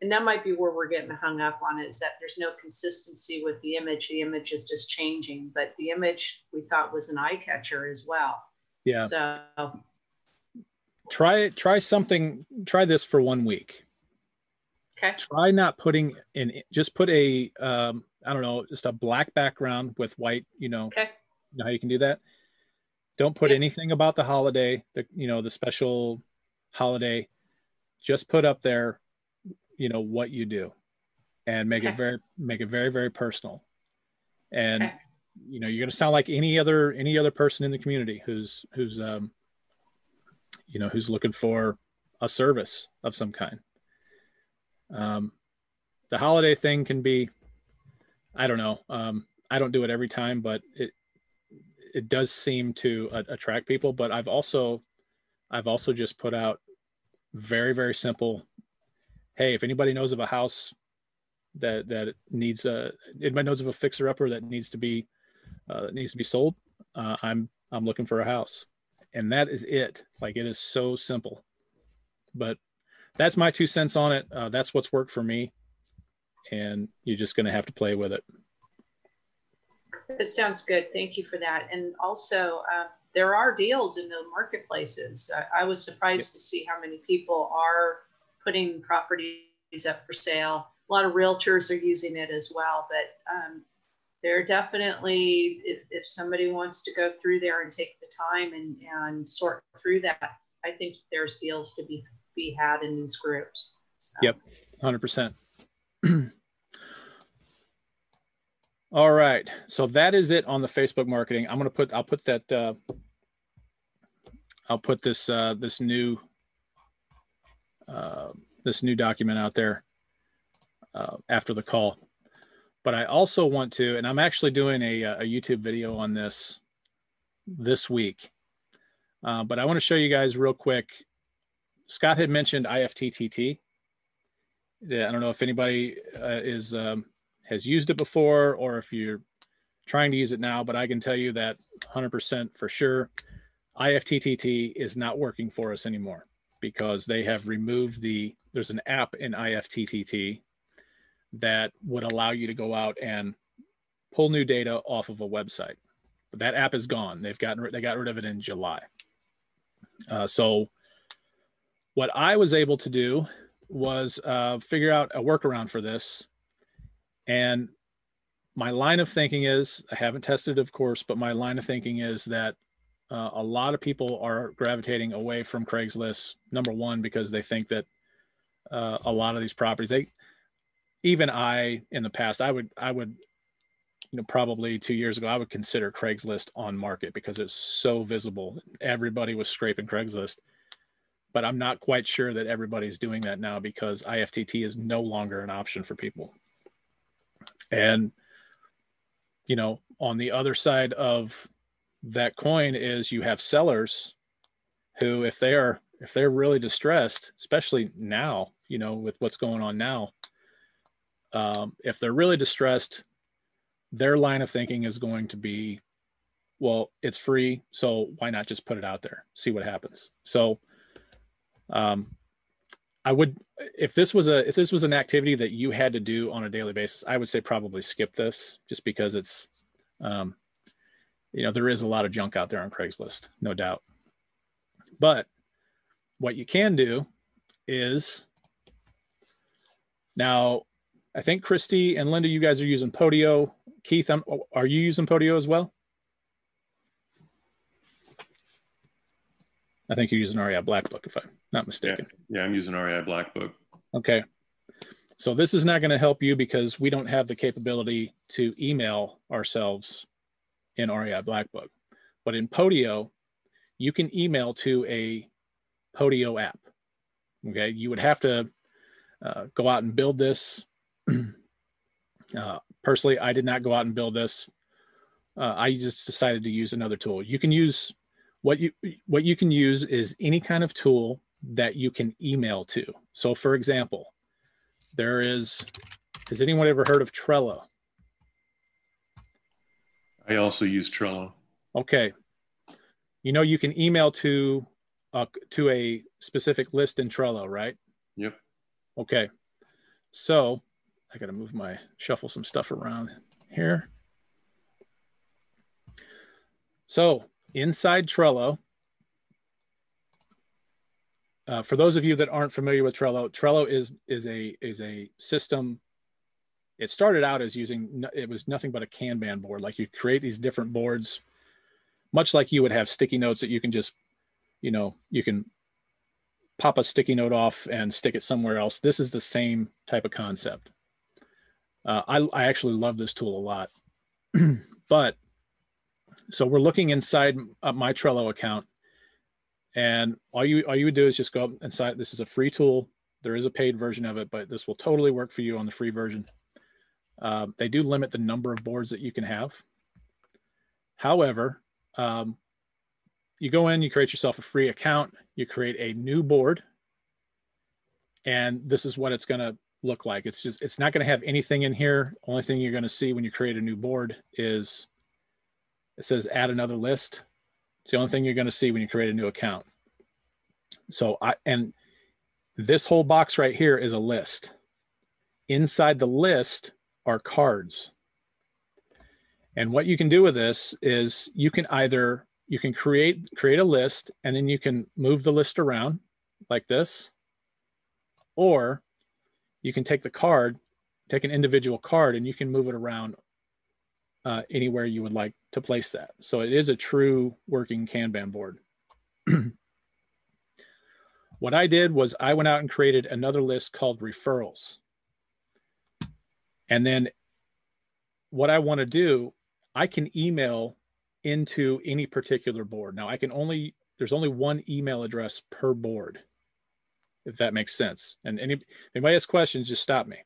and that might be where we're getting hung up on it, is that there's no consistency with the image. The image is just changing, but the image we thought was an eye catcher as well. Yeah. So try try something. Try this for one week. Okay. Try not putting in. Just put a um, I don't know, just a black background with white. You know. Okay. You know how you can do that don't put anything about the holiday, the you know the special holiday. Just put up there, you know what you do, and make okay. it very make it very very personal. And okay. you know you're going to sound like any other any other person in the community who's who's um, you know, who's looking for a service of some kind. Um, the holiday thing can be, I don't know. Um, I don't do it every time, but it it does seem to uh, attract people. But I've also I've also just put out very very simple. Hey, if anybody knows of a house that that needs a anybody knows of a fixer upper that needs to be uh, that needs to be sold, uh, I'm I'm looking for a house, and that is it. Like it is so simple, but that's my two cents on it. Uh, that's what's worked for me, and you're just to have to play with it. It sounds good. Thank you for that. And also, uh, there are deals in the marketplaces. I, I was surprised to see how many people are putting properties up for sale. A lot of realtors are using it as well, but um, there definitely, if, if somebody wants to go through there and take the time and, and sort through that, I think there's deals to be, be had in these groups. So. Yep, 100%. All right. So that is it on the Facebook marketing. I'm going to put, I'll put that, uh, I'll put this, uh, this new, uh, this new document out there, uh, after the call. But I also want to, and I'm actually doing a, a YouTube video on this this week. Uh, but I want to show you guys real quick. Scott had mentioned IFTTT. Yeah, I don't know if anybody uh, is um, has used it before or if you're trying to use it now, but I can tell you that 100% for sure, IFTTT is not working for us anymore because they have removed the, there's an app in IFTTT that would allow you to go out and pull new data off of a website. But that app is gone. They've gotten, they got rid of it in July. Uh, so what I was able to do was uh, figure out a workaround for this and my line of thinking is I haven't tested, of course, but my line of thinking is that uh, a lot of people are gravitating away from Craigslist. Number one, because they think that uh, a lot of these properties, they even I in the past, I would I would you know probably two years ago I would consider Craigslist on market because it's so visible. Everybody was scraping Craigslist, but I'm not quite sure that everybody's doing that now because IFTTT is no longer an option for people. And, you know, on the other side of that coin is you have sellers who, if they are, if they're really distressed, especially now, you know, with what's going on now, um, if they're really distressed, their line of thinking is going to be, well, it's free, so why not just put it out there, see what happens. So, um, I would if this was a if this was an activity that you had to do on a daily basis, I would say probably skip this just because it's um, you know there is a lot of junk out there on Craigslist, no doubt. But what you can do is now I think Christy and Linda, you guys are using Podio. Keith, I'm, are you using Podio as well? I think you're using REI Black Book, if I'm not mistaken. Yeah, yeah I'm using REI Black Book. Okay. So this is not going to help you because we don't have the capability to email ourselves in REI Black Book. But in Podio, you can email to a Podio app. Okay. You would have to uh, go out and build this. uh, personally, I did not go out and build this. Uh, I just decided to use another tool. You can use what you what you can use is any kind of tool that you can email to. So for example, there is has anyone ever heard of Trello? I also use Trello. Okay. You know you can email to uh, to a specific list in Trello, right? Yep. Okay. So I got to move my shuffle some stuff around here. So inside Trello. Uh, for those of you that aren't familiar with Trello, Trello is is a is a system. It started out as using it was nothing but a Kanban board. Like you create these different boards, much like you would have sticky notes that you can just, you know, you can pop a sticky note off and stick it somewhere else. This is the same type of concept. Uh, I I actually love this tool a lot, but so we're looking inside uh, my Trello account And all you all you would do is just go up and sign. This is a free tool. There is a paid version of it, but this will totally work for you on the free version. Um, they do limit the number of boards that you can have. However, um, you go in, you create yourself a free account, you create a new board, and this is what it's going to look like. It's just, it's not going to have anything in here. Only thing you're going to see when you create a new board is it says add another list. It's the only thing you're going to see when you create a new account. So I, and this whole box right here is a list. Inside the list are cards. And what you can do with this is you can either you can create create a list and then you can move the list around like this or you can take the card take an individual card and you can move it around uh, anywhere you would like to place that so it is a true working kanban board what i did was i went out and created another list called referrals and then what i want to do i can email into any particular board. Now I can only, there's only one email address per board, if that makes sense. And any, anybody has questions, just stop me.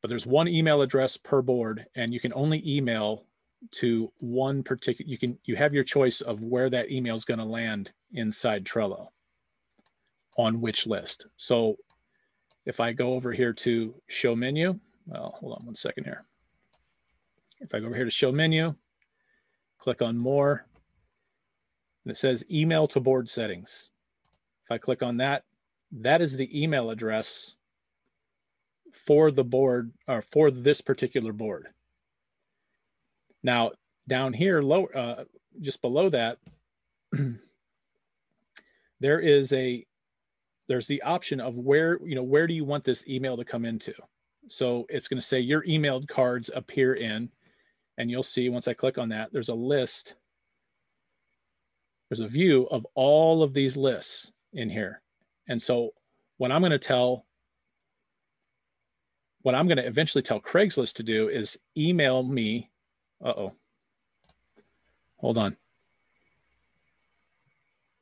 But there's one email address per board and you can only email to one particular, you can, you have your choice of where that email is going to land inside Trello on which list. So if I go over here to show menu, well, hold on one second here. If I go over here to show menu, click on more, and it says email to board settings. If I click on that, that is the email address for the board or for this particular board. Now, down here, low, uh, just below that, there is a there's the option of where you know where do you want this email to come into. So it's going to say your emailed cards appear in, and you'll see once I click on that, there's a list. There's a view of all of these lists in here. And so what I'm going to tell, what I'm going to eventually tell Craigslist to do is email me. Uh-oh. Hold on.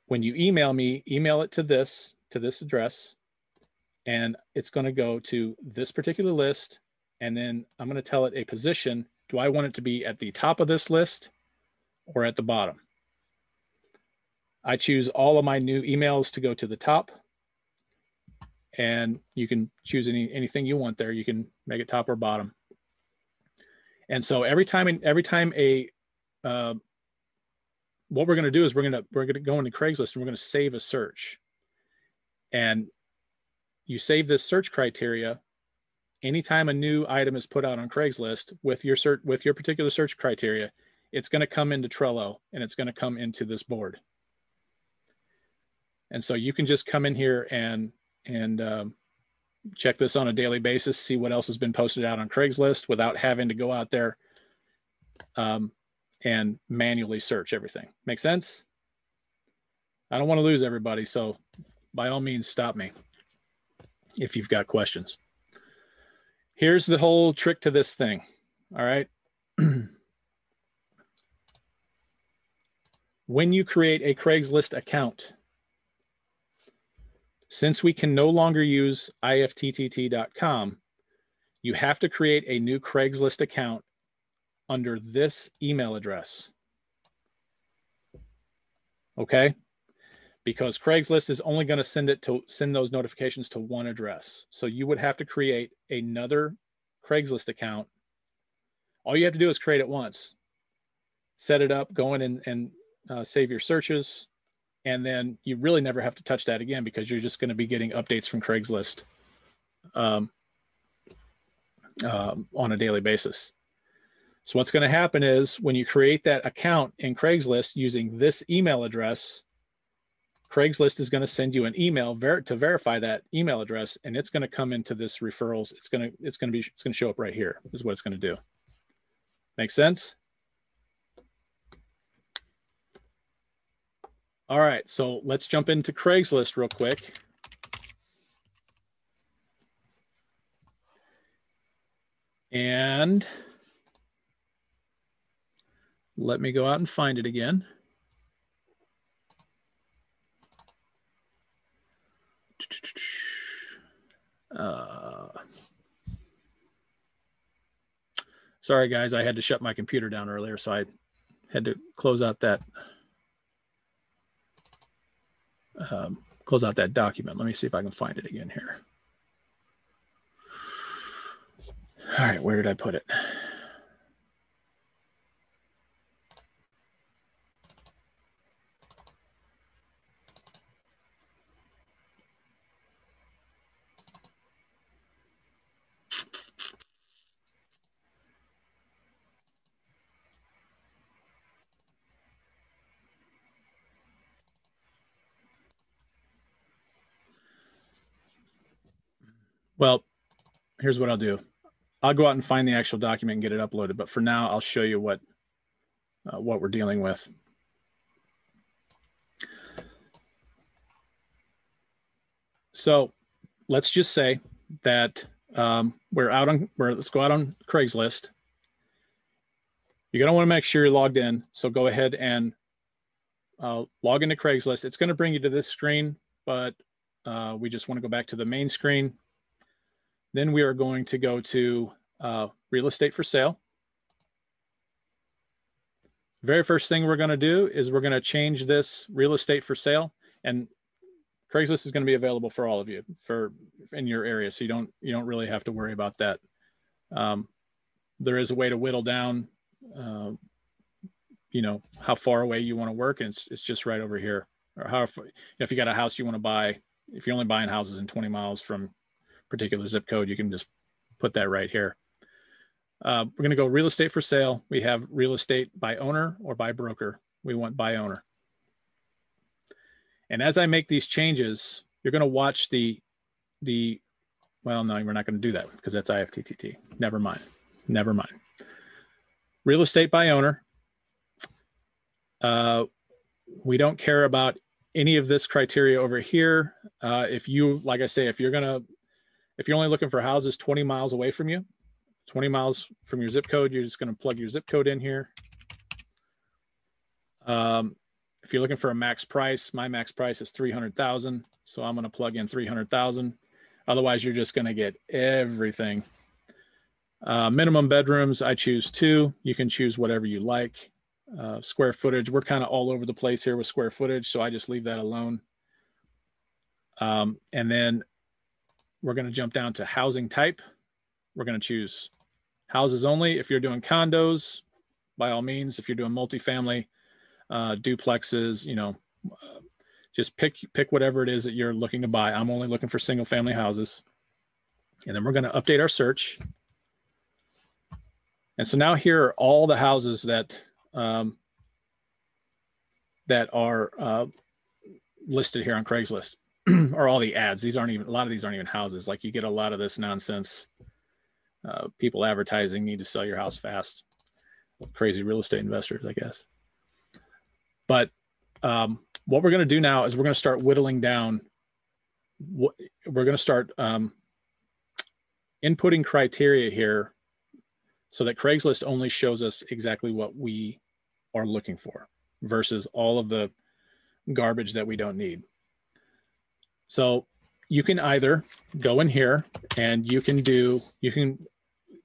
When you email me, email it to this, to this address, and it's going to go to this particular list. And then I'm going to tell it a position do I want it to be at the top of this list or at the bottom? I choose all of my new emails to go to the top and you can choose any anything you want there. You can make it top or bottom. And so every time every time a uh, what we're going to do is we're going to we're going to go into Craigslist and we're going to save a search. And you save this search criteria anytime a new item is put out on Craigslist with your search with your particular search criteria, it's going to come into Trello and it's going to come into this board. And so you can just come in here and and um, check this on a daily basis, see what else has been posted out on Craigslist without having to go out there um, and manually search everything. Make sense? I don't want to lose everybody, so by all means, stop me if you've got questions here's the whole trick to this thing. All right. when you create a Craigslist account, since we can no longer use ifttt.com, you have to create a new Craigslist account under this email address. Okay because Craigslist is only going to send it to send those notifications to one address. So you would have to create another Craigslist account. All you have to do is create it once, set it up, go in and, and uh, save your searches, and then you really never have to touch that again because you're just going to be getting updates from Craigslist um, um, on a daily basis. So what's going to happen is when you create that account in Craigslist using this email address, Craigslist is going to send you an email ver- to verify that email address, and it's going to come into this referrals. It's going to it's going to be it's going to show up right here. Is what it's going to do. Make sense? All right, so let's jump into Craigslist real quick. And let me go out and find it again. Uh, sorry, guys, I had to shut my computer down earlier, so I had to close out that um, close out that document. Let me see if I can find it again here. All right, where did I put it? Well, here's what I'll do. I'll go out and find the actual document and get it uploaded. But for now, I'll show you what uh, what we're dealing with. So let's just say that um, we're out on, we're, let's go out on Craigslist. You're going to want to make sure you're logged in. So go ahead and uh, log into Craigslist. It's going to bring you to this screen, but uh, we just want to go back to the main screen then we are going to go to uh, real estate for sale. Very first thing we're going to do is we're going to change this real estate for sale and Craigslist is going to be available for all of you for in your area. So you don't, you don't really have to worry about that. Um, there is a way to whittle down, uh, you know, how far away you want to work. And it's, it's just right over here or how, if you got a house you want to buy, if you're only buying houses in 20 miles from particular zip code, you can just put that right here. Uh, we're going to go real estate for sale. We have real estate by owner or by broker. We want by owner. And as I make these changes, you're going to watch the, the, well, no, we're not going to do that because that's IFTTT. Never mind. Never mind. Real estate by owner. Uh, we don't care about any of this criteria over here. Uh, if you, like I say, if you're going to if you're only looking for houses 20 miles away from you, 20 miles from your zip code, you're just going to plug your zip code in here. Um, if you're looking for a max price, my max price is 300,000. So I'm going to plug in 300,000. Otherwise, you're just going to get everything. Uh, minimum bedrooms, I choose two. You can choose whatever you like. Uh, square footage, we're kind of all over the place here with square footage. So I just leave that alone. Um, and then we're going to jump down to housing type. We're going to choose houses only. If you're doing condos, by all means, if you're doing multifamily, uh, duplexes, you know, uh, just pick pick whatever it is that you're looking to buy. I'm only looking for single family houses. And then we're going to update our search. And so now here are all the houses that um, that are uh, listed here on Craigslist. or all the ads. These aren't even a lot of these aren't even houses. Like you get a lot of this nonsense. Uh, people advertising need to sell your house fast. Crazy real estate investors, I guess. But um, what we're going to do now is we're going to start whittling down. We're going to start um, inputting criteria here, so that Craigslist only shows us exactly what we are looking for, versus all of the garbage that we don't need. So you can either go in here and you can do, you can,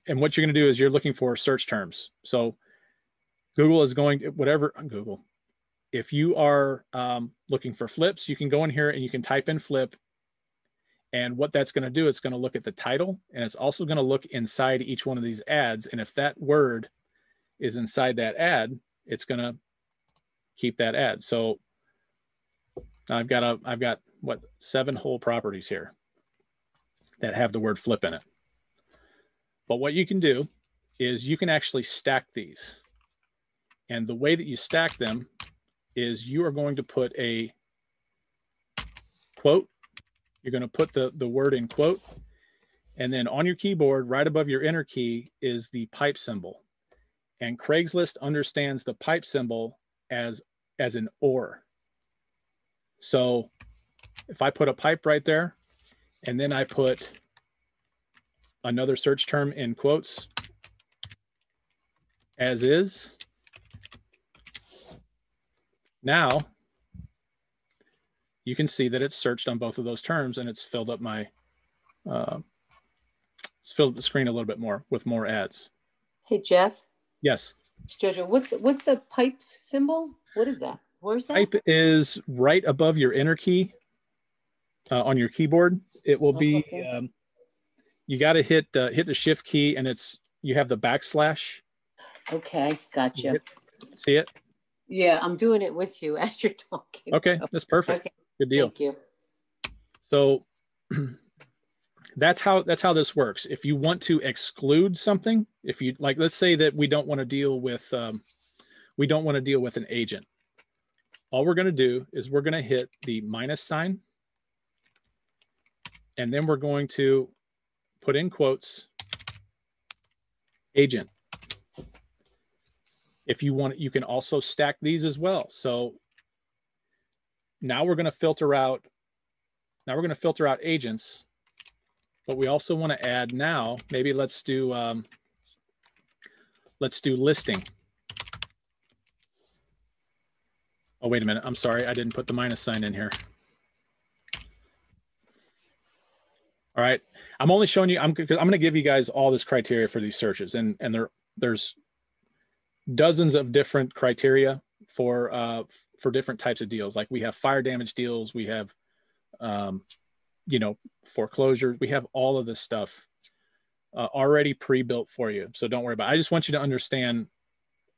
and what you're going to do is you're looking for search terms. So Google is going, whatever, Google, if you are um, looking for flips, you can go in here and you can type in flip. And what that's going to do, it's going to look at the title and it's also going to look inside each one of these ads. And if that word is inside that ad, it's going to keep that ad. So I've got a, I've got what seven whole properties here that have the word flip in it. But what you can do is you can actually stack these. And the way that you stack them is you are going to put a quote. You're going to put the, the word in quote. And then on your keyboard, right above your enter key, is the pipe symbol. And Craigslist understands the pipe symbol as, as an or. So if I put a pipe right there, and then I put another search term in quotes, as is, now you can see that it's searched on both of those terms and it's filled up my, uh, it's filled the screen a little bit more with more ads. Hey, Jeff. Yes. Jojo, what's what's a pipe symbol? What is that? Where's that? Pipe is right above your enter key uh, on your keyboard. It will be. Oh, okay. um, you got to hit uh, hit the shift key, and it's you have the backslash. Okay, gotcha. see it? Yeah, I'm doing it with you as you're talking. Okay, so. that's perfect. Okay. Good deal. Thank you. So that's how that's how this works. If you want to exclude something, if you like, let's say that we don't want to deal with um, we don't want to deal with an agent. All we're going to do is we're going to hit the minus sign, and then we're going to put in quotes agent. If you want, you can also stack these as well. So now we're going to filter out. Now we're going to filter out agents but we also want to add now, maybe let's do, um, let's do listing. Oh, wait a minute. I'm sorry. I didn't put the minus sign in here. All right. I'm only showing you, I'm, I'm going to give you guys all this criteria for these searches and, and there, there's dozens of different criteria for, uh, for different types of deals. Like we have fire damage deals. We have, um, you know, foreclosures. We have all of this stuff uh, already pre-built for you. So don't worry about it. I just want you to understand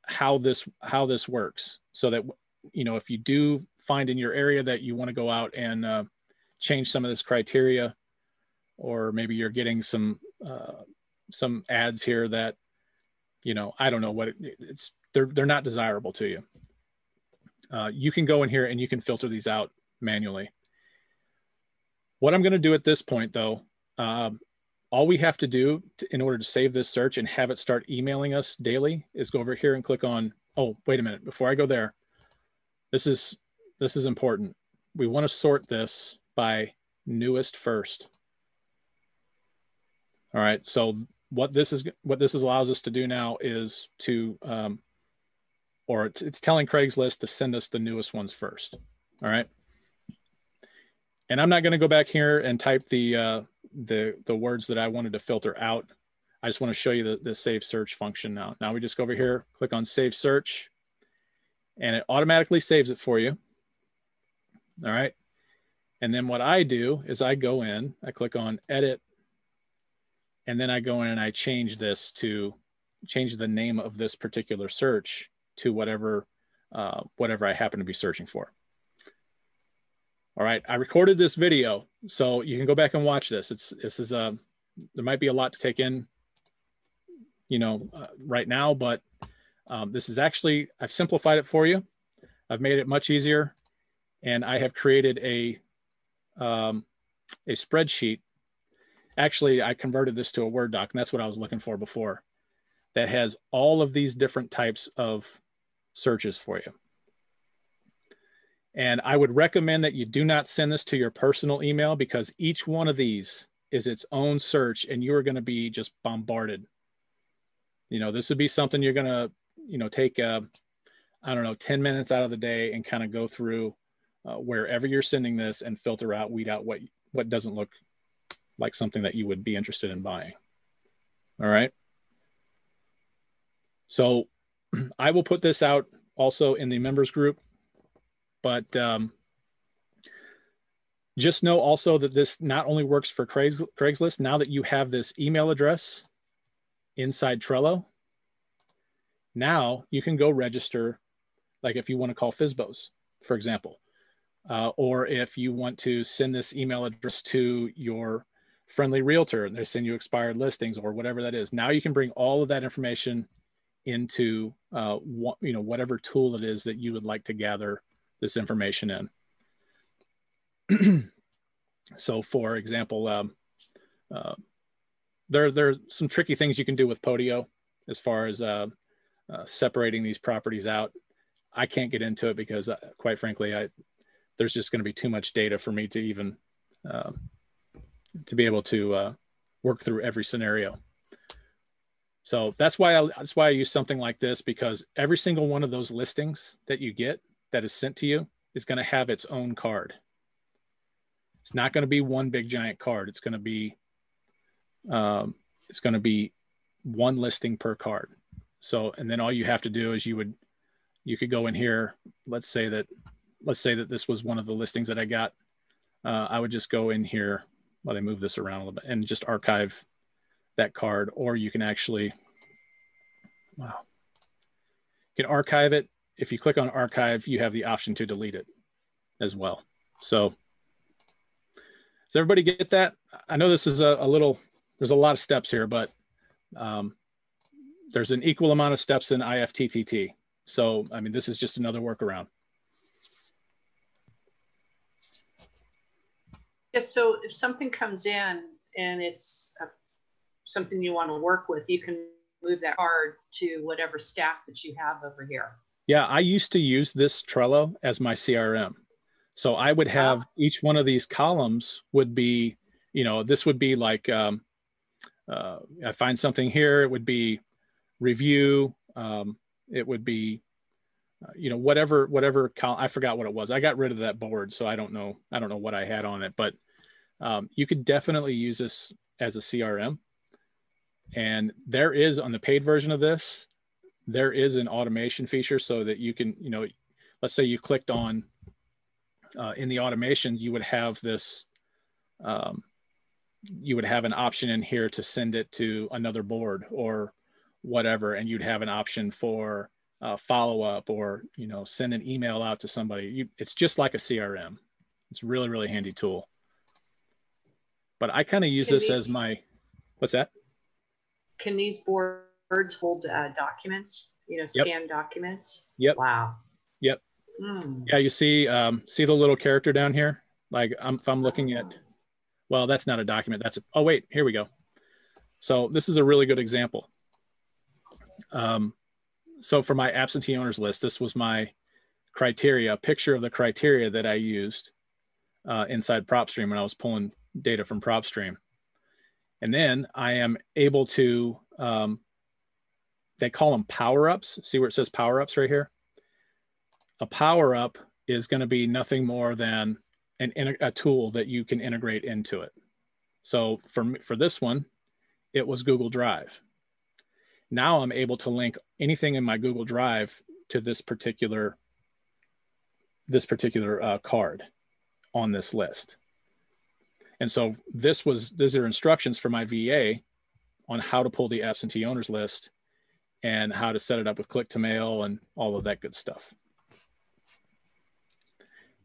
how this how this works so that you know if you do find in your area that you want to go out and uh, change some of this criteria or maybe you're getting some uh, some ads here that you know i don't know what it, it's they're they're not desirable to you. Uh, you can go in here and you can filter these out manually. What I'm going to do at this point, though, um, all we have to do to, in order to save this search and have it start emailing us daily is go over here and click on, oh, wait a minute, before I go there, this is, this is important. We want to sort this by newest first. All right, so what this is, what this is allows us to do now is to, um, or it's, it's telling Craigslist to send us the newest ones first. All right. And I'm not going to go back here and type the, uh, the, the words that I wanted to filter out. I just want to show you the, the save search function now. Now we just go over here, click on save search, and it automatically saves it for you. All right. And then what I do is I go in, I click on edit, and then I go in and I change this to change the name of this particular search to whatever, uh, whatever I happen to be searching for. All right, I recorded this video, so you can go back and watch this. It's this is a uh, there might be a lot to take in, you know, uh, right now, but um, this is actually I've simplified it for you. I've made it much easier, and I have created a um, a spreadsheet. Actually, I converted this to a Word doc, and that's what I was looking for before. That has all of these different types of searches for you. And I would recommend that you do not send this to your personal email because each one of these is its own search and you are going to be just bombarded. You know, this would be something you're going to, you know, take, uh, I don't know, 10 minutes out of the day and kind of go through uh, wherever you're sending this and filter out, weed out what, what doesn't look like something that you would be interested in buying. All right. So I will put this out also in the members group but um, just know also that this not only works for Craigs, Craigslist, now that you have this email address inside Trello, now you can go register, like if you want to call FSBOs, for example, uh, or if you want to send this email address to your friendly realtor and they send you expired listings or whatever that is. Now you can bring all of that information into uh, you know whatever tool it is that you would like to gather this information in. so for example, um, uh, there, there are some tricky things you can do with Podio as far as uh, uh, separating these properties out. I can't get into it because uh, quite frankly, I, there's just going to be too much data for me to even um, to be able to uh, work through every scenario. So that's why I, that's why I use something like this because every single one of those listings that you get that is sent to you is going to have its own card. It's not going to be one big giant card. It's going to be um, it's going to be one listing per card. So, and then all you have to do is you would, you could go in here. Let's say that, let's say that this was one of the listings that I got. Uh, I would just go in here while I move this around a little bit and just archive that card, or you can actually, wow, you can archive it. If you click on archive, you have the option to delete it as well. So does everybody get that? I know this is a, a little, there's a lot of steps here, but um, there's an equal amount of steps in IFTTT. So, I mean, this is just another workaround. Yes. So if something comes in and it's a, something you want to work with, you can move that card to whatever stack that you have over here. Yeah, I used to use this Trello as my CRM. So I would have wow. each one of these columns would be, you know, this would be like um, uh, I find something here. It would be review. Um, it would be, uh, you know, whatever whatever col- I forgot what it was. I got rid of that board, so I don't know. I don't know what I had on it, but um, you could definitely use this as a CRM. And there is on the paid version of this, there is an automation feature so that you can, you know, let's say you clicked on uh, in the automations, you would have this, um, you would have an option in here to send it to another board or whatever, and you'd have an option for uh, follow up or you know send an email out to somebody. You, it's just like a CRM. It's a really really handy tool. But I kind of use can this as my, what's that? Can these boards hold uh, documents? You know, scan yep. documents. Yep. Wow. Yep. Mm. Yeah, you see, um, see the little character down here. Like I'm, if I'm looking at, well, that's not a document. That's a, oh wait, here we go. So this is a really good example. Um, so for my absentee owners list, this was my criteria, a picture of the criteria that I used uh, inside PropStream when I was pulling data from PropStream. And then I am able to, um, they call them power ups. See where it says power ups right here? a power up is going to be nothing more than an, a tool that you can integrate into it. So for, for this one, it was Google Drive. Now I'm able to link anything in my Google Drive to this particular this particular uh, card on this list. And so this was these are instructions for my VA on how to pull the absentee owners list and how to set it up with click to mail and all of that good stuff.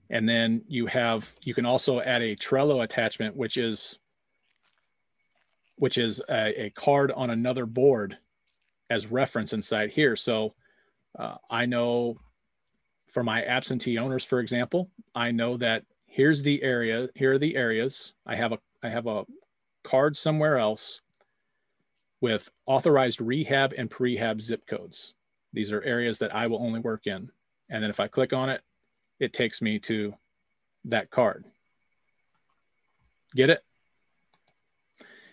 And then you have, you can also add a Trello attachment, which is, which is a, a card on another board as reference inside here. So uh, I know for my absentee owners, for example, I know that here's the area, here are the areas. I have a, I have a card somewhere else with authorized rehab and prehab zip codes. These are areas that I will only work in. And then if I click on it, it takes me to that card. Get it?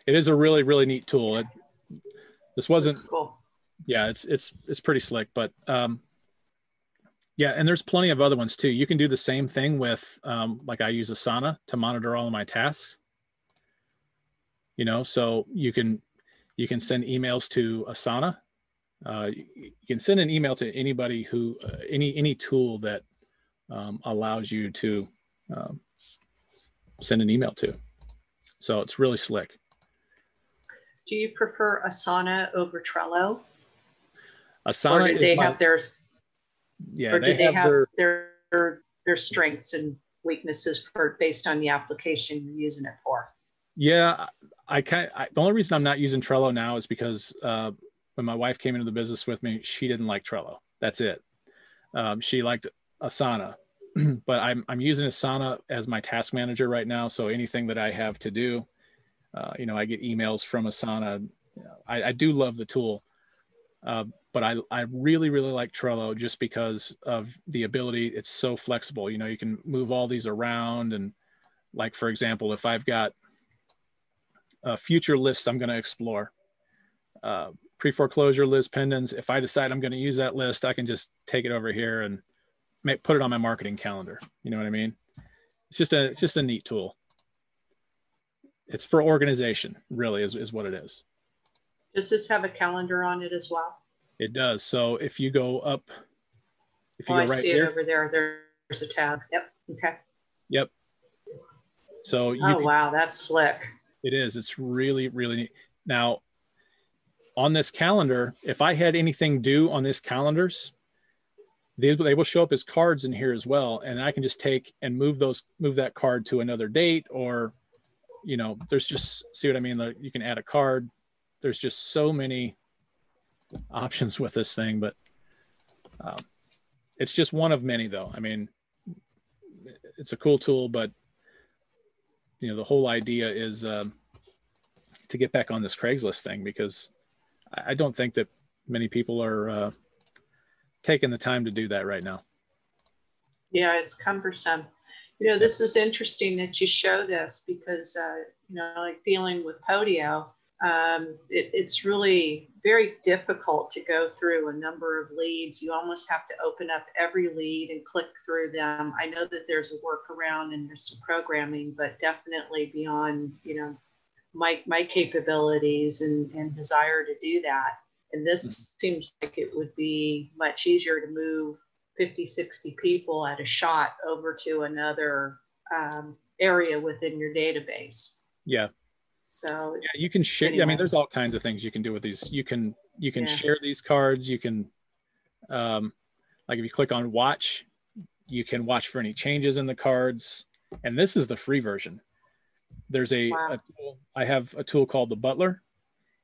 It is a really, really neat tool. It, this wasn't cool. Yeah, it's it's it's pretty slick, but um, yeah, and there's plenty of other ones too. You can do the same thing with um, like I use Asana to monitor all of my tasks. You know, so you can you can send emails to Asana. Uh, you can send an email to anybody who uh, any any tool that um, allows you to um, send an email to. So it's really slick. Do you prefer Asana over Trello? Asana or do they my, have their yeah, or do they, they have, have their, their their strengths and weaknesses for based on the application you're using it for? Yeah, I kind the only reason I'm not using Trello now is because uh, when my wife came into the business with me, she didn't like Trello. That's it. Um, she liked Asana. but I'm, I'm using Asana as my task manager right now. So anything that I have to do, uh, you know, I get emails from Asana. I, I do love the tool, uh, but I, I really, really like Trello just because of the ability. It's so flexible. You know, you can move all these around. And like, for example, if I've got a future list I'm going to explore, uh, pre-foreclosure lis pendens, if I decide I'm going to use that list, I can just take it over here and put it on my marketing calendar. You know what I mean? It's just a it's just a neat tool. It's for organization, really, is, is what it is. Does this have a calendar on it as well? It does. So if you go up, if you oh, go I see here, it over there. There's a tab. Yep. Okay. Yep. So you oh can, wow, that's slick. It is. It's really really neat. Now, on this calendar, if I had anything due on this calendars, they, they will show up as cards in here as well, and I can just take and move those move that card to another date or you know there's just see what i mean Like you can add a card there's just so many options with this thing but um, it's just one of many though. I mean it's a cool tool but you know the whole idea is um, to get back on this craigslist thing because i don't think that many people are uh, taking the time to do that right now. Yeah it's cumbersome. You know, this is interesting that you show this because, uh, you know, like dealing with Podio, um, it, it's really very difficult to go through a number of leads. You almost have to open up every lead and click through them. I know that there's a workaround and there's some programming, but definitely beyond, you know, my, my capabilities and, and desire to do that. And this mm-hmm. seems like it would be much easier to move 50, 60 people at a shot over to another um, area within your database. Yeah. So yeah, you can share. Anyway. I mean, there's all kinds of things you can do with these. You can you can yeah. share these cards. You can, um, like if you click on watch, you can watch for any changes in the cards. And this is the free version. There's a, wow. a tool, I have a tool called the Butler,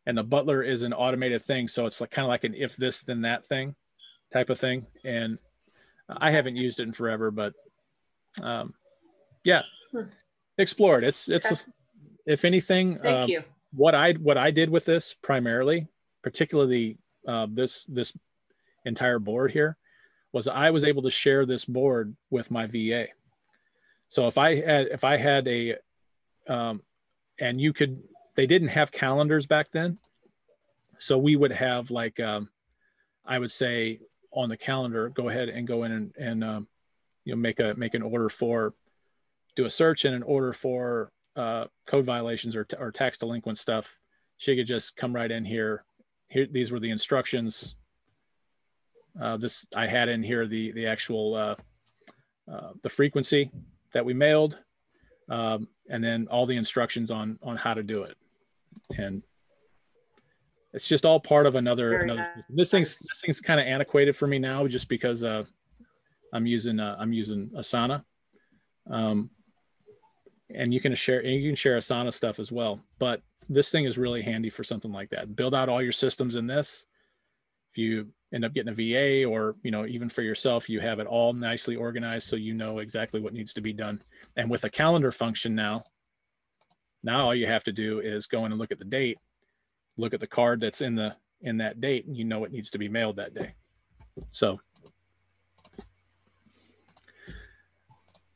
and the Butler is an automated thing. So it's like kind of like an if this then that thing type of thing. And I haven't used it in forever, but um, yeah, explore it. It's it's okay. If anything, thank um, you. What I what I did with this primarily, particularly uh, this this entire board here, was I was able to share this board with my VA. So if I had if I had a um, and you could they didn't have calendars back then, so we would have like um, I would say on the calendar, go ahead and go in and, and um, you know make a make an order for do a search and an order for uh, code violations or, or tax delinquent stuff. She could just come right in here. Here, these were the instructions. Uh, this I had in here the the actual uh, uh, the frequency that we mailed, um, and then all the instructions on on how to do it. And it's just all part of another, Very another nice. this thing's this thing's kind of antiquated for me now just because uh i'm using uh, i'm using asana um and you can share you can share asana stuff as well but this thing is really handy for something like that. Build out all your systems in this. If you end up getting a va or you know even for yourself you have it all nicely organized so you know exactly what needs to be done. And with a calendar function now now all you have to do is go in and look at the date look at the card that's in the in that date and you know it needs to be mailed that day. So.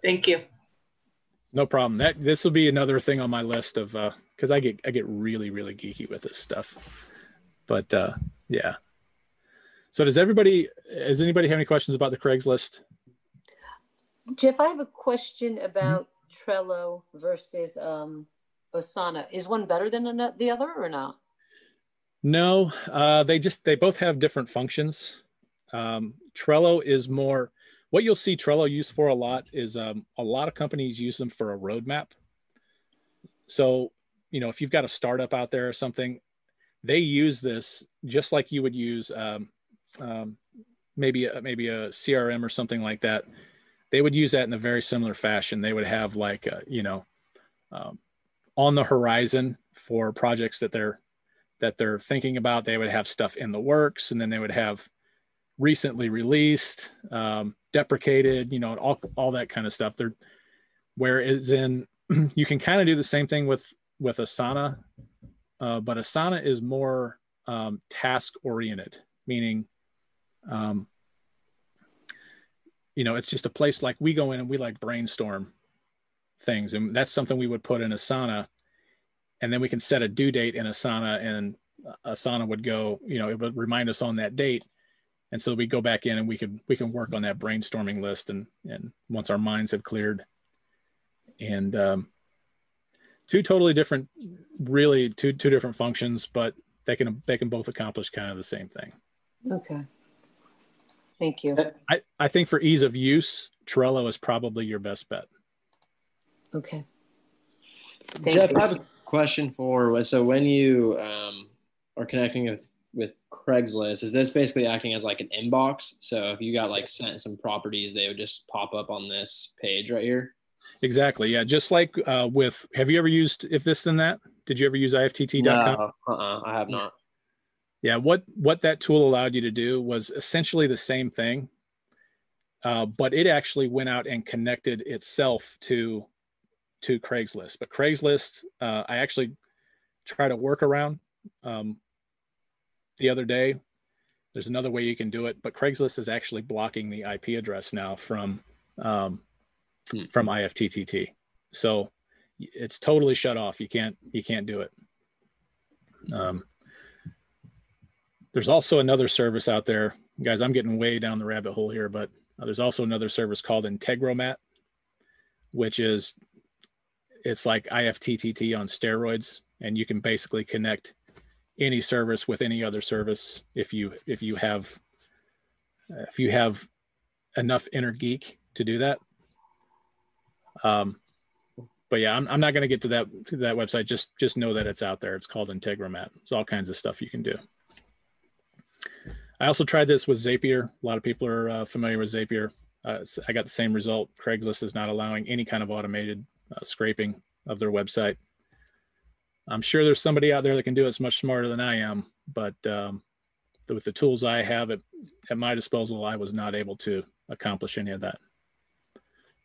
Thank you no problem. That this will be another thing on my list of uh because i get i get really really geeky with this stuff. But uh yeah. So does everybody does anybody have any questions about the craigslist? Jeff i have a question about mm-hmm. trello versus um asana. Is one better than the other or not? No, uh, they just they both have different functions. Um, Trello is more what you'll see Trello used for a lot is um, a lot of companies use them for a roadmap. So you know if you've got a startup out there or something, they use this just like you would use um, um, maybe a, maybe a CRM or something like that. They would use that in a very similar fashion. They would have like a, you know um, on the horizon for projects that they're that they're thinking about. They would have stuff in the works, and then they would have recently released, um, deprecated, you know, all all that kind of stuff. They're whereas in you can kind of do the same thing with with Asana, uh, but Asana is more um, task oriented, meaning, um, you know, it's just a place like we go in and we like brainstorm things, and that's something we would put in Asana and then we can set a due date in Asana and Asana would go, you know, it would remind us on that date. And so we go back in and we can we can work on that brainstorming list. And, and once our minds have cleared and, um, two totally different, really two, two different functions, but they can, they can both accomplish kind of the same thing. Okay. Thank you. I, I think for ease of use, Trello is probably your best bet. Okay. Thank Jeff, you. I have a question for so when you um, are connecting with with Craigslist, is this basically acting as like an inbox? So if you got like sent some properties, they would just pop up on this page right here. Exactly. Yeah. Just like uh, with, have you ever used if this and that? Did you ever use ifttt.com? No, uh-uh, I have not. Yeah. What what that tool allowed you to do was essentially the same thing, uh, but it actually went out and connected itself to to Craigslist. But Craigslist, uh, I actually try to work around um, the other day. There's another way you can do it, but Craigslist is actually blocking the IP address now from um, hmm. from IFTTT. So it's totally shut off. You can't you can't do it. Um, there's also another service out there, guys. I'm getting way down the rabbit hole here, but uh, there's also another service called Integromat, which is it's like IFTTT on steroids, and you can basically connect any service with any other service if you if you have if you have enough inner geek to do that. Um but yeah i'm, I'm not going to get to that to that website. Just just know that it's out there. It's called integromat. It's all kinds of stuff you can do. I also tried this with zapier. A lot of people are uh, familiar with zapier. Uh, i got the same result. Craigslist is not allowing any kind of automated uh, scraping of their website I'm sure there's somebody out there that can do it much smarter than I am, but um, with the tools I have at, at my disposal, I was not able to accomplish any of that.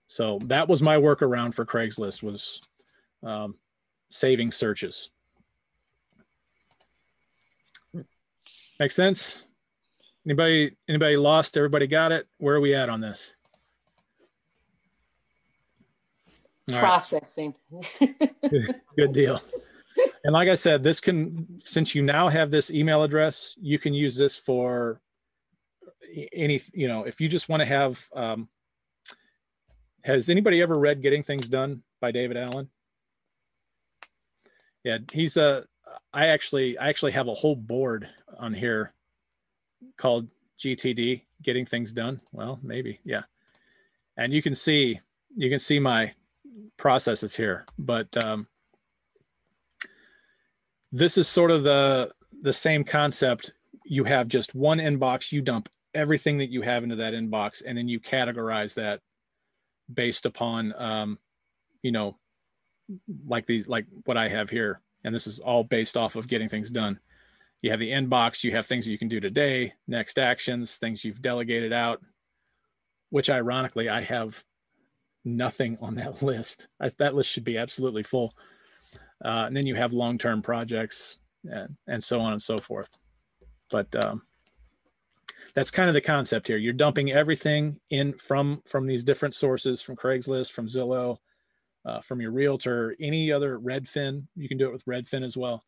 So that was my workaround for Craigslist was um, saving searches. Make sense? Anybody anybody lost? Everybody got it? Where are we at on this? All Processing. Right. Good, good deal and like I said, this can, since you now have this email address, you can use this for any, you know, if you just want to have, um, has anybody ever read Getting Things Done by David Allen? Yeah, he's a, I actually, I actually have a whole board on here called GTD, Getting Things Done. Well, maybe, yeah. And you can see, you can see my processes here, but um, this is sort of the the same concept. You have just one inbox you dump everything that you have into that inbox and then you categorize that based upon um, you know like these like what i have here. And this is all based off of getting things done. You have the inbox you have things you can do today next actions things you've delegated out which ironically i have nothing on that list. I, that list should be absolutely full uh, and then you have long-term projects and, and so on and so forth. But um, that's kind of the concept here. You're dumping everything in from from these different sources, from Craigslist, from Zillow, uh, from your realtor, any other Redfin. You can do it with Redfin as well.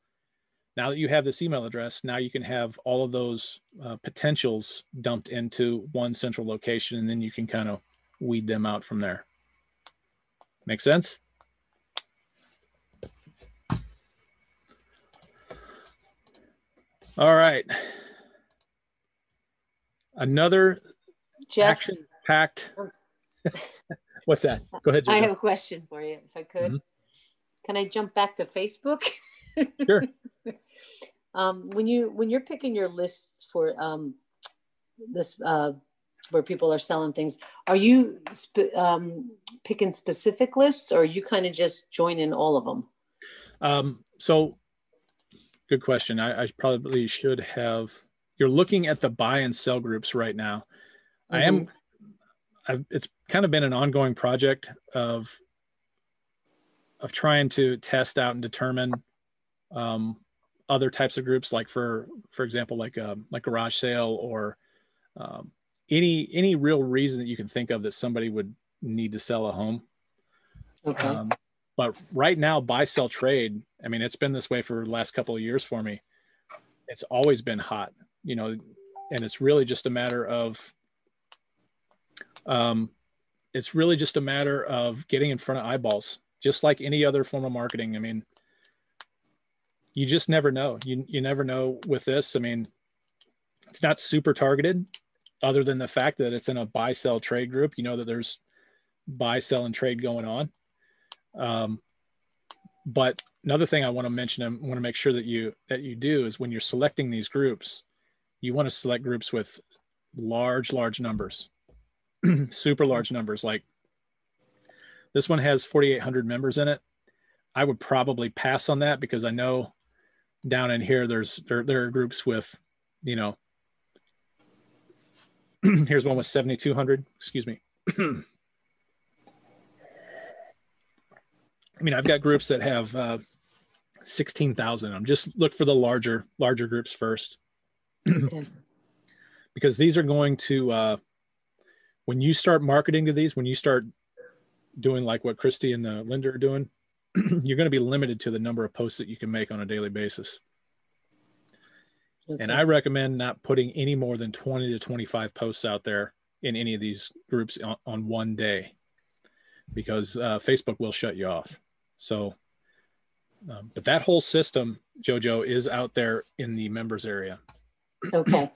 Now that you have this email address, now you can have all of those uh, potentials dumped into one central location, and then you can kind of weed them out from there. Make sense? All right. Another Jeff, action packed. What's that? Go ahead. I have a question for you, if I could. Mm-hmm. Can I jump back to Facebook? Sure. um, when you when you're picking your lists for um, this uh, where people are selling things, are you sp- um, picking specific lists, or you kind of just join in all of them? Um, so good question. I, I, probably should have. You're looking at the buy and sell groups right now. Mm-hmm. I am. Mm-hmm. I've, it's kind of been an ongoing project of of trying to test out and determine um, other types of groups, like for for example, like a, um, like garage sale or um, any any real reason that you can think of that somebody would need to sell a home. Okay. Um, but right now, buy, sell, trade, I mean, it's been this way for the last couple of years for me. It's always been hot, you know, and it's really just a matter of, um, it's really just a matter of getting in front of eyeballs, just like any other form of marketing. I mean, you just never know. You you never know with this. I mean, it's not super targeted other than the fact that it's in a buy sell trade group. You know that there's buy, sell, and trade going on. Um, but another thing I want to mention, I want to make sure that you that you do is when you're selecting these groups, you want to select groups with large, large numbers, super large numbers. Like this one has 4,800 members in it. I would probably pass on that because I know down in here there's there, there are groups with, you know, here's one with 7,200. Excuse me. I mean, I've got groups that have uh, 16,000. I'm just look for the larger, larger groups first. Because these are going to, uh, when you start marketing to these, when you start doing like what Christy and uh, Linda are doing, you're going to be limited to the number of posts that you can make on a daily basis. Okay. And I recommend not putting any more than 20 to 25 posts out there in any of these groups on, on one day because uh, Facebook will shut you off. So, um, but that whole system, Jojo, is out there in the members area. Okay.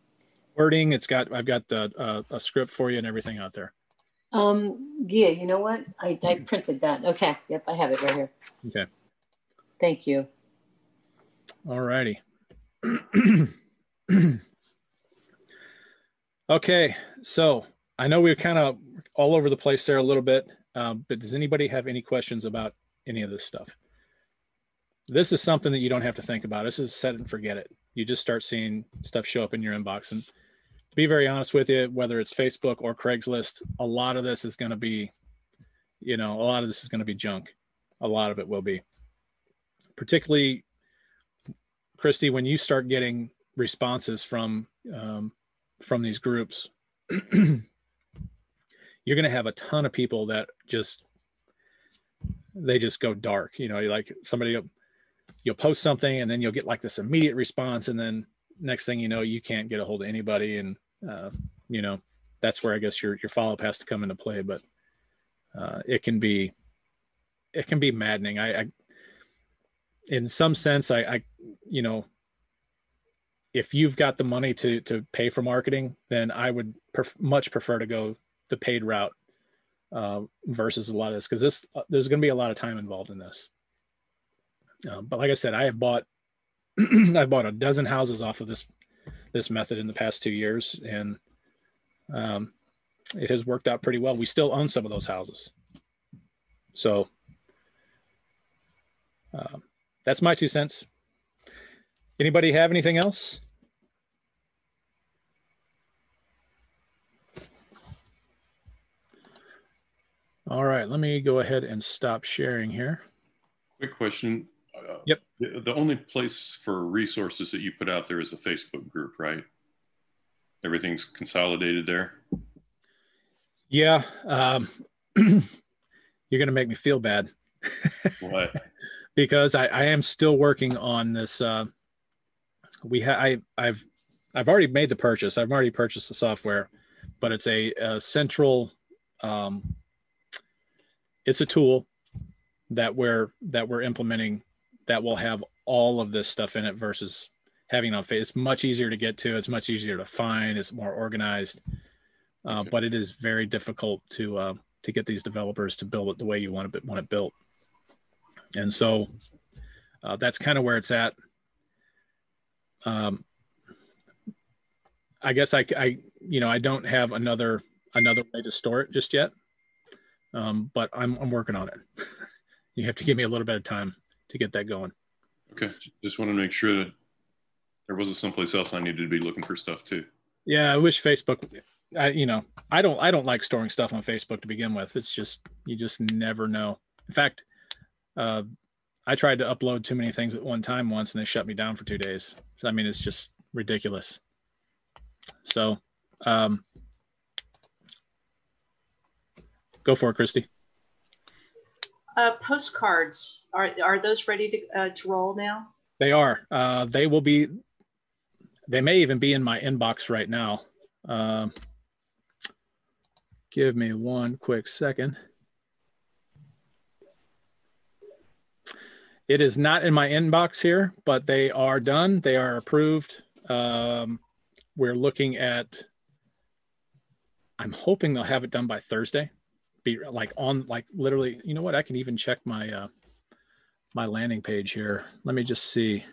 Wording, it's got, I've got the uh, a script for you and everything out there. Um, yeah, you know what? I, I printed that. Okay. Yep, I have it right here. Okay. Thank you. All righty. okay, so I know we are kind of all over the place there a little bit, um, but does anybody have any questions about any of this stuff? This is something that you don't have to think about. This is set and forget it. You just start seeing stuff show up in your inbox. And to be very honest with you, whether it's Facebook or Craigslist, a lot of this is going to be, you know, a lot of this is going to be junk. A lot of it will be. Particularly, Christy, when you start getting responses from um, from these groups, you're going to have a ton of people that just they just go dark you know you like somebody you'll post something and then you'll get like this immediate response. And then next thing you know you can't get a hold of anybody. And uh, you know that's where i guess your your follow-up has to come into play. But uh, it can be it can be maddening. I, I in some sense I, I you know if you've got the money to to pay for marketing then i would pref- much prefer to go the paid route uh, versus a lot of this because this uh, there's going to be a lot of time involved in this. Um, but like I said, I have bought I've bought a dozen houses off of this this method in the past two years, and um, it has worked out pretty well. We still own some of those houses, so uh, that's my two cents. Anybody have anything else? All right, let me go ahead and stop sharing here. Quick question. Uh, yep. The, the, only place for resources that you put out there is a Facebook group, right? Everything's consolidated there. Yeah. Um, you're going to make me feel bad. what? because I, I am still working on this. Uh, we have I I've I've already made the purchase. I've already purchased the software, but it's a, a central um, it's a tool that we're that we're implementing that will have all of this stuff in it versus having it on face. It's much easier to get to. It's much easier to find. It's more organized, uh, okay. but it is very difficult to uh, to get these developers to build it the way you want it want it built. And so uh, that's kind of where it's at. Um, I guess I, I, you know, I don't have another another way to store it just yet um, but I'm I'm working on it. you have to give me a little bit of time to get that going. Okay, just want to make sure that there wasn't someplace else I needed to be looking for stuff too. Yeah, I wish Facebook. I you know I don't I don't like storing stuff on Facebook to begin with. It's just you just never know. In fact, uh, I tried to upload too many things at one time once, and they shut me down for two days. So I mean, it's just ridiculous. So um, Go for it, Christy. Uh, postcards are are those ready to uh, to roll now? They are. Uh, they will be. They may even be in my inbox right now. Um, give me one quick second. It is not in my inbox here, but they are done. They are approved. Um, we're looking at. I'm hoping they'll have it done by Thursday. Be like on like literally. You know what? I can even check my uh, my landing page here. Let me just see.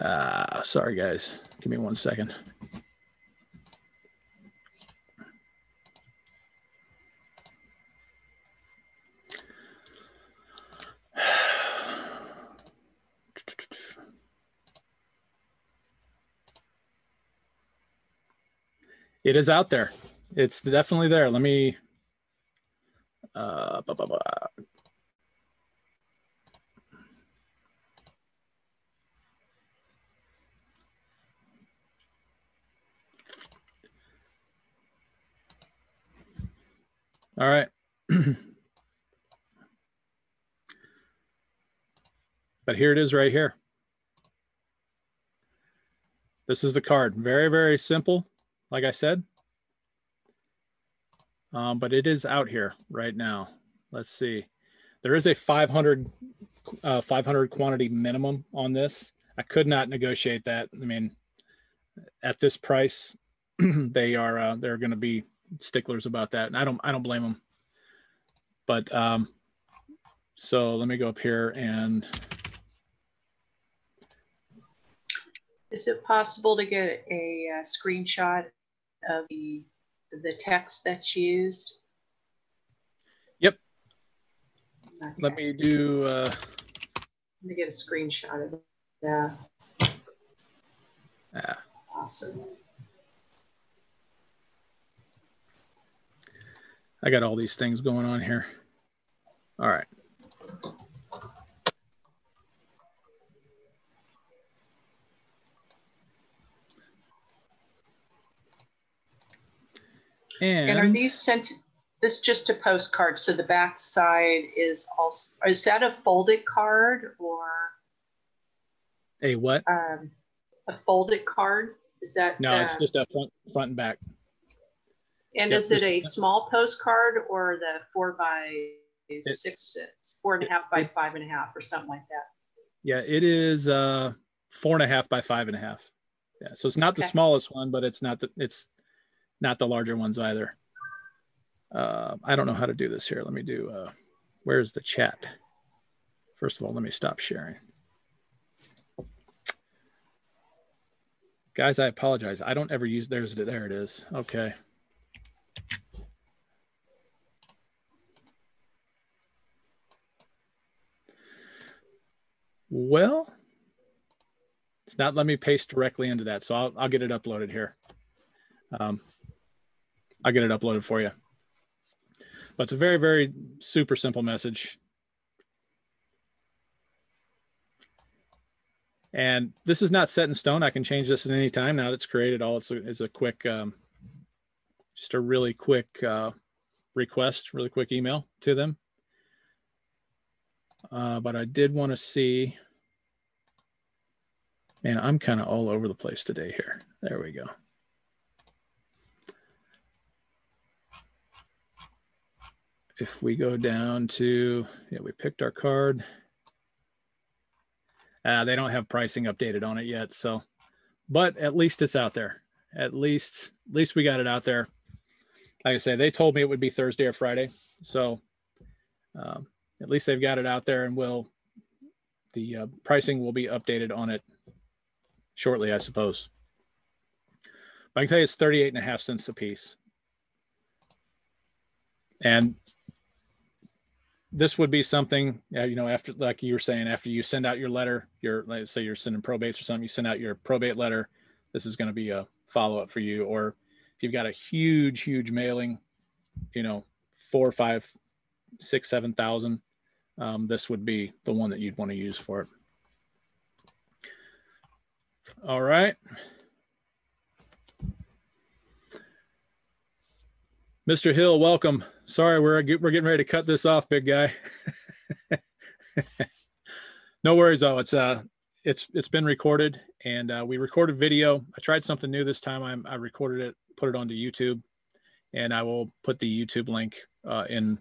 Uh, sorry, guys. Give me one second. It is out there. It's definitely there. Let me. Uh, blah, blah, blah. All right. but here it is right here. This is the card. Very, very simple, like I said. Um, but it is out here right now. Let's see. There is a 500, uh, 500 quantity minimum on this. I could not negotiate that. I mean, at this price, they are uh, they're going to be sticklers about that, and I don't I don't blame them. But um, so let me go up here and. Is it possible to get a, a screenshot of the the text that's used? Yep. Okay. Let me do. Uh, Let me get a screenshot of that. Yeah. Awesome. I got all these things going on here. All right. And, and are these sent? This just a postcard. So the back side is also. Is that a folded card or? A what? Um, a folded card. Is that? No, uh, it's just a front front and back. And yep, is it a small postcard or the four by it, six, four and a half by it, five and a half or something like that? Yeah, it is uh, four and a half by five and a half. Yeah, so it's not okay. the smallest one, but it's not the it's not the larger ones either. Uh, I don't know how to do this here. Let me do. Uh, where's the chat? First of all, let me stop sharing. Guys, I apologize. I don't ever use. There's there it is. Okay. Well, it's not let me paste directly into that. So I'll, I'll get it uploaded here. Um, I'll get it uploaded for you. But it's a very, very super simple message. And this is not set in stone. I can change this at any time now that it's created. All it's a, is a quick, um, just a really quick uh, request, really quick email to them. Uh, but I did want to see Man, I'm kind of all over the place today here. There we go. If we go down to, yeah, we picked our card. Uh, they don't have pricing updated on it yet. So, but at least it's out there. At least, at least we got it out there. Like I say, they told me it would be Thursday or Friday. So um, at least they've got it out there and will, the uh, pricing will be updated on it shortly, I suppose. But I can tell you it's 38 and a half cents a piece. And this would be something, you know, after, like you were saying, after you send out your letter, your, let's say you're sending probates or something, you send out your probate letter, this is going to be a follow up for you. Or if you've got a huge, huge mailing, you know, four, five, six, seven thousand, um, this would be the one that you'd want to use for it. All right. Mr. Hill, welcome. Sorry, we're we're getting ready to cut this off, big guy. no worries though. It's uh it's it's been recorded and uh, we recorded video. I tried something new this time. I'm I recorded it, put it onto YouTube, and I will put the YouTube link uh, in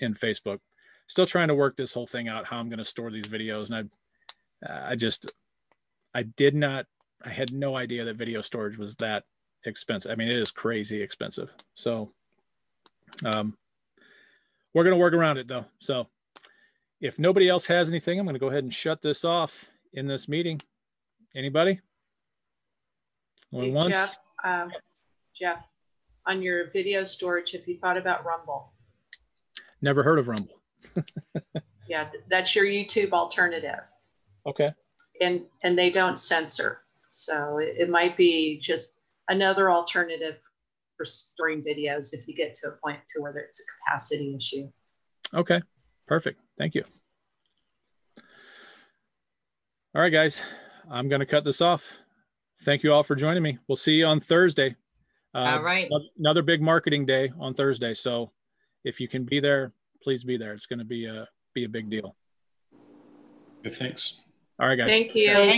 in Facebook. still trying to work this whole thing out, how I'm going to store these videos. And I, I just, I did not, I had no idea that video storage was that expensive. I mean, it is crazy expensive. So, um, we're going to work around it though. So if nobody else has anything, I'm going to go ahead and shut this off in this meeting. Anybody? Hey, once? Jeff, um, Jeff, on your video storage, have you thought about Rumble? Never heard of Rumble. yeah, that's your YouTube alternative. Okay. And and they don't censor, so it, it might be just another alternative for storing videos if you get to a point to whether it's a capacity issue. Okay, perfect. Thank you. All right, guys, I'm going to cut this off. Thank you all for joining me. We'll see you on Thursday. Uh, all right. Another big marketing day on Thursday. So if you can be there, please be there. It's going to be a be a big deal. Good, thanks. All right, guys. Thank you.